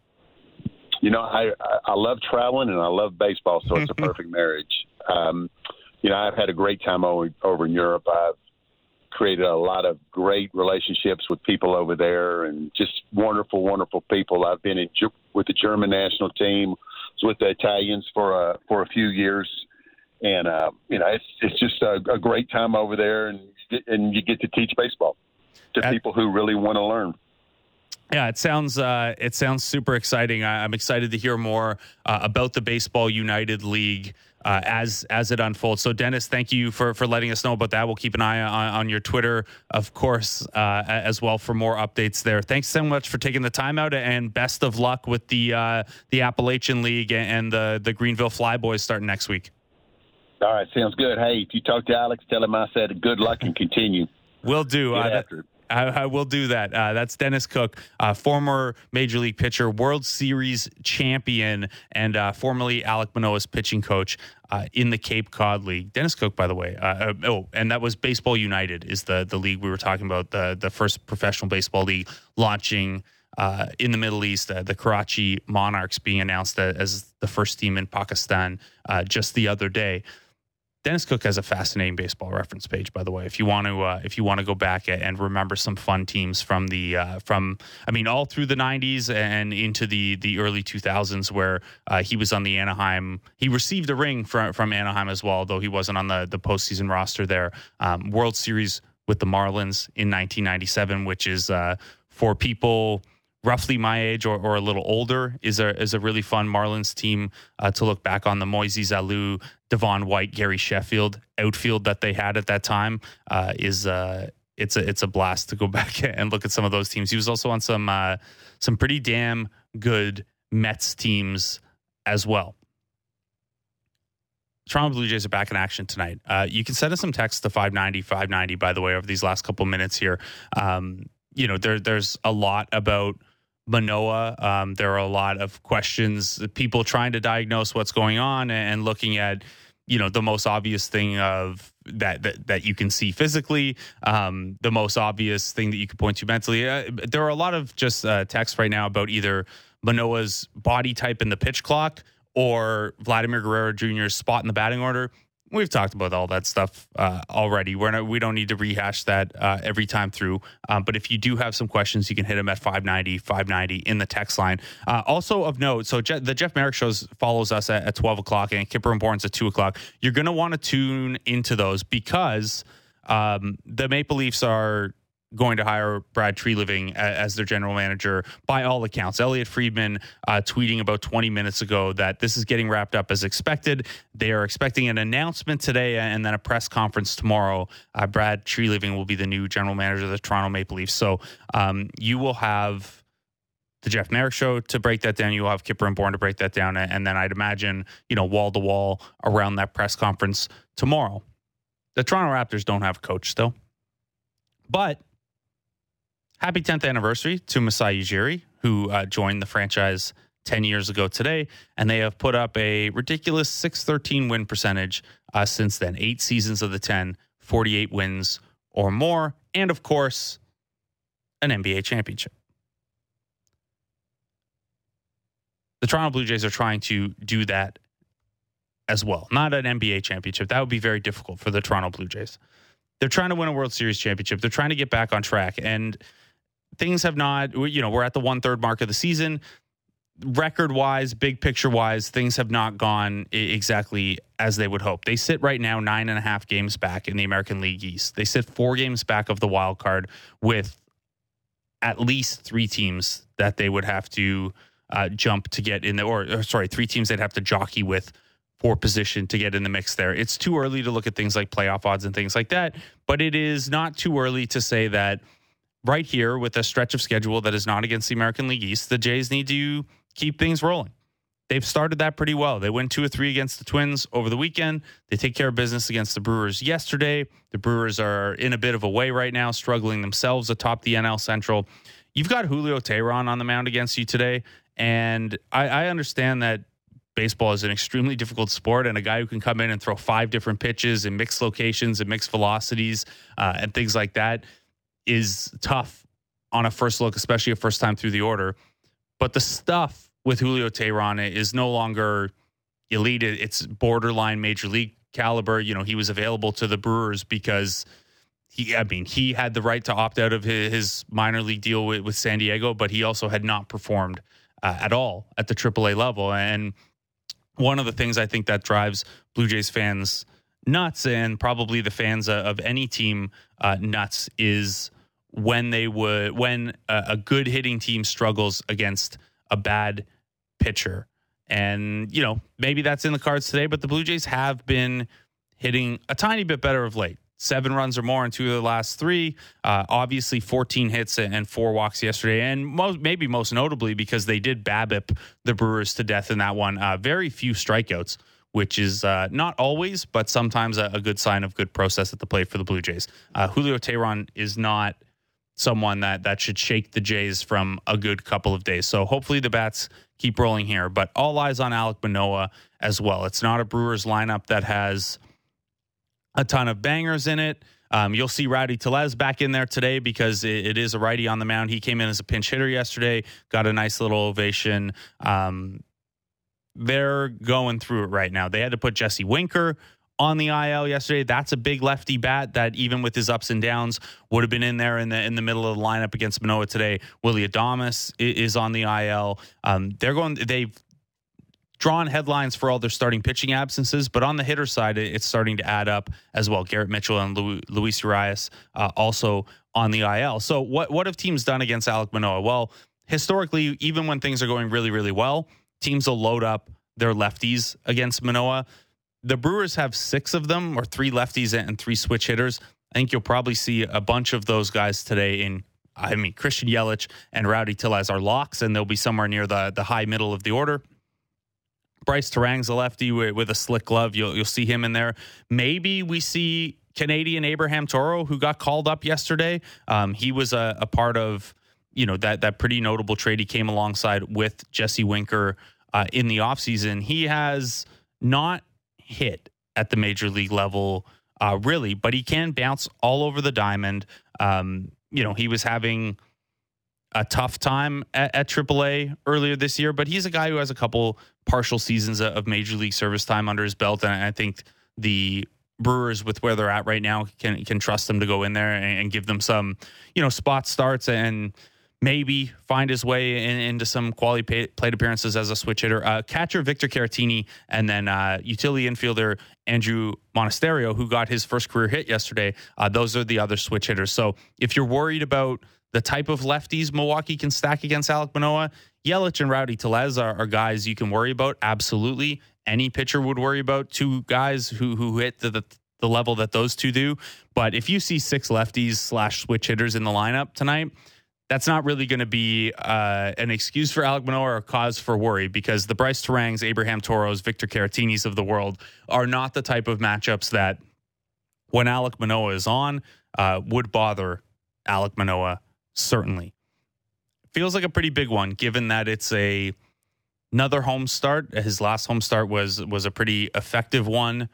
You know, I I love traveling and I love baseball, so it's a perfect marriage. Um, you know, I've had a great time over, over in Europe. I've created a lot of great relationships with people over there and just wonderful, wonderful people. I've been in, with the German national team, was with the Italians for a, for a few years. And, uh, you know, it's, it's just a, a great time over there and, and you get to teach baseball to At- people who really want to learn. Yeah, it sounds uh, it sounds super exciting. I, am excited to hear more uh, about the Baseball United League uh, as as it unfolds. So, Dennis, thank you for for letting us know about that. We'll keep an eye on, on your Twitter, of course, uh, as well for more updates there. Thanks so much for taking the time out, and best of luck with the uh, the Appalachian League and the the Greenville Flyboys starting next week. All right, sounds good. Hey, if you talk to Alex, tell him I said good luck and continue. Will do. Get after it. I, I, will do that. Uh, that's Dennis Cook, uh, former Major League pitcher, World Series champion, and uh, formerly Alek Manoah's pitching coach uh, in the Cape Cod League. Dennis Cook, by the way. Uh, uh, oh, and that was Baseball United is the the league we were talking about. The the first professional baseball league launching. in the Middle East, the Karachi Monarchs being announced as the first team in Pakistan just the other day. Dennis Cook has a fascinating baseball reference page, by the way. If you want to, uh, if you want to go back and remember some fun teams from the, uh, from I mean, all through the '90s and into the the early 2000s, where uh, he was on the Anaheim. He received a ring from from Anaheim as well, though he wasn't on the the postseason roster there. Um, World Series with the Marlins in 1997, which is uh, for people roughly my age or, or a little older is a is a really fun Marlins team uh, to look back on. The Moises Alou, Devon White, Gary Sheffield outfield that they had at that time uh, is uh, it's a it's a blast to go back and look at some of those teams. He was also on some uh, some pretty damn good Mets teams as well. Toronto Blue Jays are back in action tonight. Uh, you can send us some text to 590, 590, by the way, over these last couple minutes here. Um, you know, there, there's a lot about Manoah. Um, there are a lot of questions, people trying to diagnose what's going on and looking at, you know, the most obvious thing of that that, that you can see physically, um, the most obvious thing that you could point to mentally. Uh, there are a lot of just uh, texts right now about either Manoah's body type in the pitch clock or Vladimir Guerrero Jr.'s spot in the batting order. We've talked about all that stuff uh, already. We're not, we don't need to rehash that uh, every time through. Um, but if you do have some questions, you can hit them at 590, 590 in the text line. Uh, also of note, so Je- the Jeff Marek shows follows us at, at 12 o'clock and Kyper and Bourne's at 2 o'clock. You're going to want to tune into those because um, the Maple Leafs are going to hire Brad Treliving as their general manager by all accounts. Elliotte Friedman uh, tweeting about 20 minutes ago that this is getting wrapped up as expected. They are expecting an announcement today and then a press conference tomorrow. Uh, Brad Treliving will be the new general manager of the Toronto Maple Leafs. So um, you will have the Jeff Marek show to break that down. You will have Kyper and Bourne to break that down. And then I'd imagine, you know, wall to wall around that press conference tomorrow. The Toronto Raptors don't have a coach still. But happy 10th anniversary to Masai Ujiri, who uh, joined the franchise 10 years ago today. And they have put up a ridiculous 613 win percentage uh, since then. Eight seasons of the 10, 48 wins or more. And of course, an NBA championship. The Toronto Blue Jays are trying to do that as well. Not an NBA championship. That would be very difficult for the Toronto Blue Jays. They're trying to win a World Series championship. They're trying to get back on track. And things have not, you know, we're at the one third mark of the season. Record wise, big picture wise, things have not gone exactly as they would hope. They sit right now nine and a half games back in the American League East. They sit four games back of the wild card with at least three teams that they would have to uh, jump to get in the, or, or sorry, three teams they'd have to jockey with for position to get in the mix there. It's too early to look at things like playoff odds and things like that, but it is not too early to say that right here with a stretch of schedule that is not against the American League East, the Jays need to keep things rolling. They've started that pretty well. They win two or three against the Twins over the weekend. They take care of business against the Brewers yesterday. The Brewers are in a bit of a way right now, struggling themselves atop the NL Central. You've got Julio Teheran on the mound against you today. And I, I understand that baseball is an extremely difficult sport, and a guy who can come in and throw five different pitches in mixed locations and mixed velocities uh, and things like that is tough on a first look, especially a first time through the order. But the stuff with Julio Teheran is no longer elite. It's borderline major league caliber. You know, he was available to the Brewers because he, I mean, he had the right to opt out of his, his minor league deal with, with, San Diego, but he also had not performed uh, at all at the AAA level. And one of the things I think that drives Blue Jays fans nuts and probably the fans of any team uh, nuts is when they would when a, a good hitting team struggles against a bad pitcher. And, you know, maybe that's in the cards today, but the Blue Jays have been hitting a tiny bit better of late. Seven runs or more in two of the last three. Uh, obviously, 14 hits and four walks yesterday. And most, maybe most notably because they did BABIP the Brewers to death in that one. Uh, very few strikeouts, which is uh, not always, but sometimes a, a, good sign of good process at the plate for the Blue Jays. Uh, Julio Teheran is not – someone that that should shake the Jays from a good couple of days. So hopefully the bats keep rolling here. But all eyes on Alek Manoah as well. It's not a Brewers lineup that has a ton of bangers in it. Um, you'll see Rowdy Tellez back in there today because it, it is a righty on the mound. He came in as a pinch hitter yesterday, got a nice little ovation. Um, they're going through it right now. They had to put Jesse Winker on the IL yesterday. That's a big lefty bat that even with his ups and downs would have been in there in the in the middle of the lineup against Manoah today. Willie Adames is on the IL. Um, they're going. They've drawn headlines for all their starting pitching absences, but on the hitter side, it's starting to add up as well. Garrett Mitchell and Luis Urias uh, also on the IL. So what what have teams done against Alek Manoah? Well, historically, even when things are going really, really well, teams will load up their lefties against Manoah. The Brewers have six of them, or three lefties and three switch hitters. I think you'll probably see a bunch of those guys today in. I mean, Christian Yelich and Rowdy Tellez are locks, and they'll be somewhere near the the high middle of the order. Brice Turang's a lefty with, with, a slick glove. You'll you'll see him in there. Maybe we see Canadian Abraham Toro, who got called up yesterday. Um, he was a, a, part of you know that that pretty notable trade. He came alongside with Jesse Winker uh, in the offseason. He has not hit at the major league level uh, really, but he can bounce all over the diamond. Um, you know, he was having a tough time at, at, AAA earlier this year, but he's a guy who has a couple partial seasons of major league service time under his belt, and I think the Brewers, with where they're at right now, can can trust him to go in there and, and give them some, you know, spot starts and maybe find his way in, into some quality pay, plate appearances as a switch hitter. Uh, catcher Victor Caratini, and then uh, utility infielder Andruw Monasterio, who got his first career hit yesterday. Uh, those are the other switch hitters. So if you're worried about the type of lefties Milwaukee can stack against Alek Manoah, Yelich and Rowdy Tellez are, are guys you can worry about. Absolutely, any pitcher would worry about two guys who who hit the, the the level that those two do. But if you see six lefties slash switch hitters in the lineup tonight, that's not really going to be uh, an excuse for Alek Manoah or a cause for worry because the Brice Turangs, Abraham Toros, Victor Caratinis of the world are not the type of matchups that, when Alek Manoah is on, uh, would bother Alek Manoah. Certainly, feels like a pretty big one given that it's a another home start. His last home start was was a pretty effective one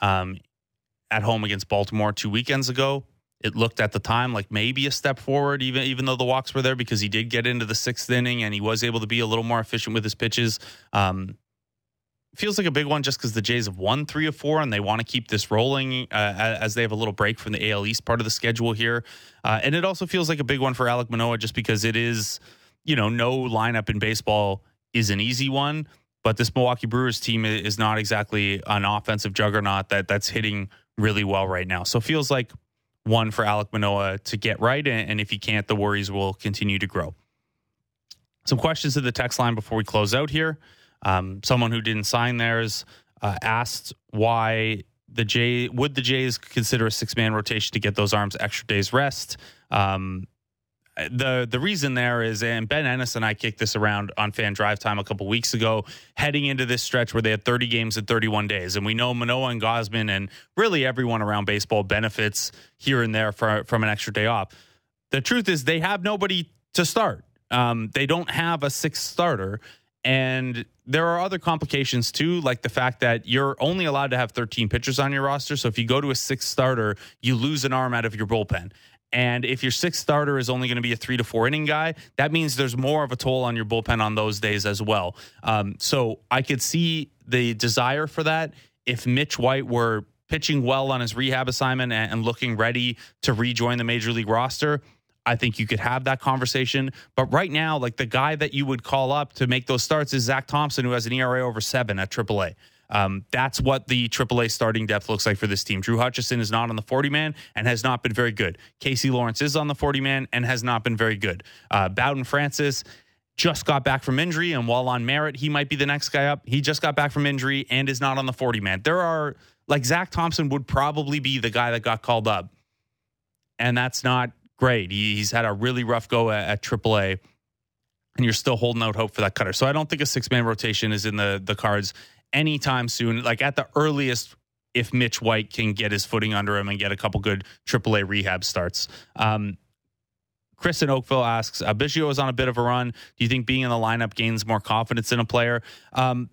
um, at home against Baltimore two weekends ago it looked at the time like maybe a step forward, even even though the walks were there, because he did get into the sixth inning and he was able to be a little more efficient with his pitches. Um, feels like a big one just because the Jays have won three of four and they want to keep this rolling uh, as they have a little break from the AL East part of the schedule here. Uh, and it also feels like a big one for Alek Manoah just because it is, you know, no lineup in baseball is an easy one. But this Milwaukee Brewers team is not exactly an offensive juggernaut that that's hitting really well right now. So feels like one for Alek Manoah to get right. And if he can't, the worries will continue to grow. Some questions to the text line before we close out here. Um, someone who didn't sign theirs uh, asked why the Jay would the Jays consider a six man rotation to get those arms extra days rest. Um, the the reason there is, and Ben Ennis and I kicked this around on Fan Drive Time a couple weeks ago, heading into this stretch where they had 30 games in 31 days, and we know Manoah and Gausman and really everyone around baseball benefits here and there for, from an extra day off. The truth is, they have nobody to start. Um, they don't have a sixth starter, and there are other complications too, like the fact that you're only allowed to have 13 pitchers on your roster. So if you go to a sixth starter, you lose an arm out of your bullpen. And if your sixth starter is only going to be a three to four inning guy, that means there's more of a toll on your bullpen on those days as well. Um, so I could see the desire for that if Mitch White were pitching well on his rehab assignment and, and looking ready to rejoin the major league roster. I think you could have that conversation. But right now, like the guy that you would call up to make those starts is Zach Thompson, who has an ERA over seven at AAA. Um, that's what the AAA starting depth looks like for this team. Drew Hutchison is not on the 40 man and has not been very good. Casey Lawrence is on the 40 man and has not been very good. Uh, Bowden Francis just got back from injury, and while on merit, he might be the next guy up. He just got back from injury and is not on the 40 man. There are, like, Zach Thompson would probably be the guy that got called up. And that's not great. He, he's had a really rough go at, at AAA and you're still holding out hope for that cutter. So I don't think a six man rotation is in the the cards anytime soon. Like at the earliest, if Mitch White can get his footing under him and get a couple good AAA rehab starts. Um, Chris in Oakville asks, Biggio is on a bit of a run. Do you think being in the lineup gains more confidence in a player? Um,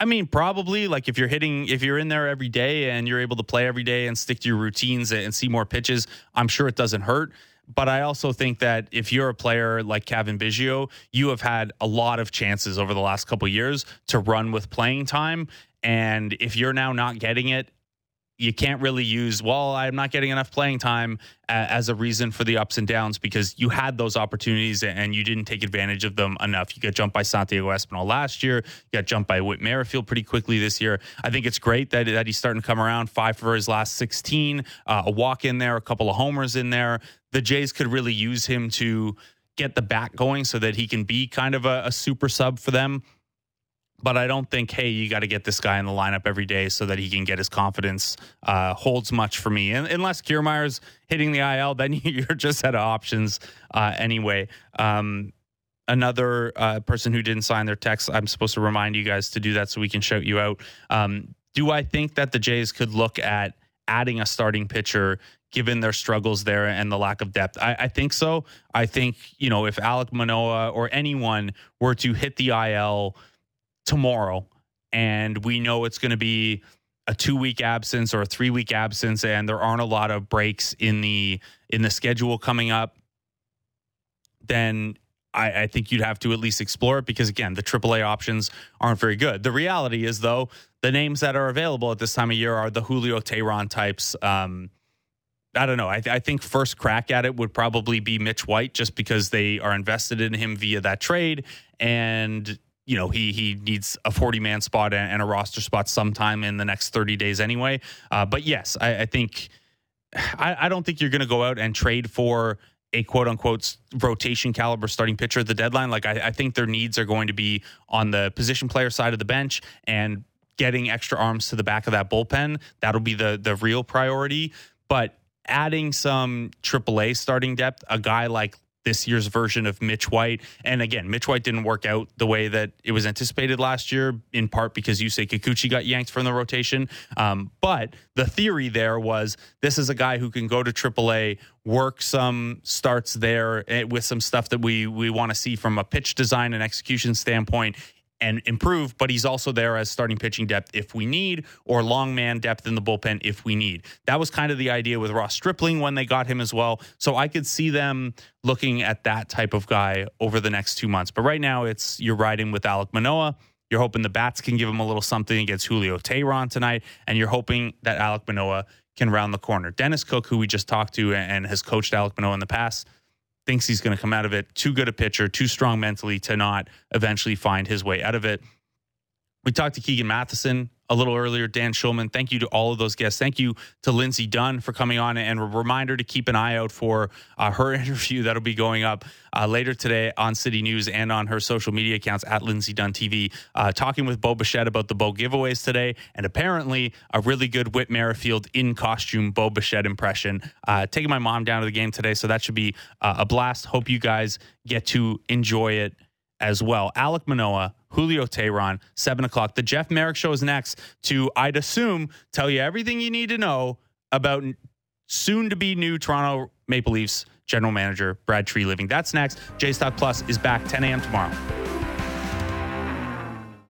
I mean, probably. Like if you're hitting, if you're in there every day and you're able to play every day and stick to your routines and see more pitches, I'm sure it doesn't hurt. But I also think that if you're a player like Cavan Biggio, you have had a lot of chances over the last couple years to run with playing time. And if you're now not getting it you can't really use well i'm not getting enough playing time as a reason for the ups and downs because you had those opportunities and you didn't take advantage of them enough. You got jumped by santiago espinal last year. You got jumped by whit merrifield pretty quickly this year. I think it's great that, that he's starting to come around. Five for his last 16 uh, a walk in there a couple of homers in there. The jays could really use him to get the bat going so that he can be kind of a, a super sub for them. But I don't think, hey, you got to get this guy in the lineup every day so that he can get his confidence uh, holds much for me. And, unless Kiermaier's hitting the IL, then you're just out of options uh, anyway. Um, another uh, person who didn't sign their text, I'm supposed to remind you guys to do that so we can shout you out. Um, do I think that the Jays could look at adding a starting pitcher given their struggles there and the lack of depth? I, I, think so. I think, you know, if Alek Manoah or anyone were to hit the IL tomorrow and we know it's going to be a two week absence or a three week absence and there aren't a lot of breaks in the in the schedule coming up then I, I, think you'd have to at least explore it because again, the AAA options aren't very good. The reality is though, the names that are available at this time of year are the Julio Teheran types. Um, I don't know. I, th- I, think first crack at it would probably be Mitch White, just because they are invested in him via that trade, and you know he he needs a forty man spot and, a roster spot sometime in the next thirty days anyway. Uh, but yes, I, I think I, I don't think you're going to go out and trade for a quote unquote rotation caliber starting pitcher at the deadline. Like I, I, think their needs are going to be on the position player side of the bench and getting extra arms to the back of that bullpen. That'll be the the real priority. But adding some AAA starting depth, a guy like this year's version of Mitch White. And again, Mitch White didn't work out the way that it was anticipated last year, in part because Yusei Kikuchi got yanked from the rotation. Um, but the theory there was this is a guy who can go to AAA, work some starts there eh, with some stuff that we we want to see from a pitch design and execution standpoint and improve, but he's also there as starting pitching depth if we need, or long man depth in the bullpen if we need. That was kind of the idea with Ross Stripling when they got him as well. So I could see them looking at that type of guy over the next two months. But right now, it's you're riding with Alek Manoah. You're hoping the bats can give him a little something against Julio Teheran tonight, and you're hoping that Alek Manoah can round the corner. Dennis Cook, who we just talked to and has coached Alek Manoah in the past, thinks he's going to come out of it too good a pitcher, too strong mentally to not eventually find his way out of it. We talked to Keegan Matheson a little earlier, Dan Shulman. Thank you to all of those guests. Thank you to Lindsay Dunn for coming on, and a reminder to keep an eye out for uh, her interview that'll be going up uh, later today on City News and on her social media accounts at Lindsay Dunn TV, uh, talking with Bo Bichette about the Bo giveaways today, and apparently a really good Whit Merrifield in costume Bo Bichette impression. Uh, taking my mom down to the game today, so that should be uh, a blast. Hope you guys get to enjoy it as well. Alek Manoah, Julio Teheran, 7 o'clock. The Jeff Marek Show is next to, I'd assume, tell you everything you need to know about soon to be new Toronto Maple Leafs general manager Brad Treliving. That's next. Jays Talk Plus is back 10 a.m. tomorrow.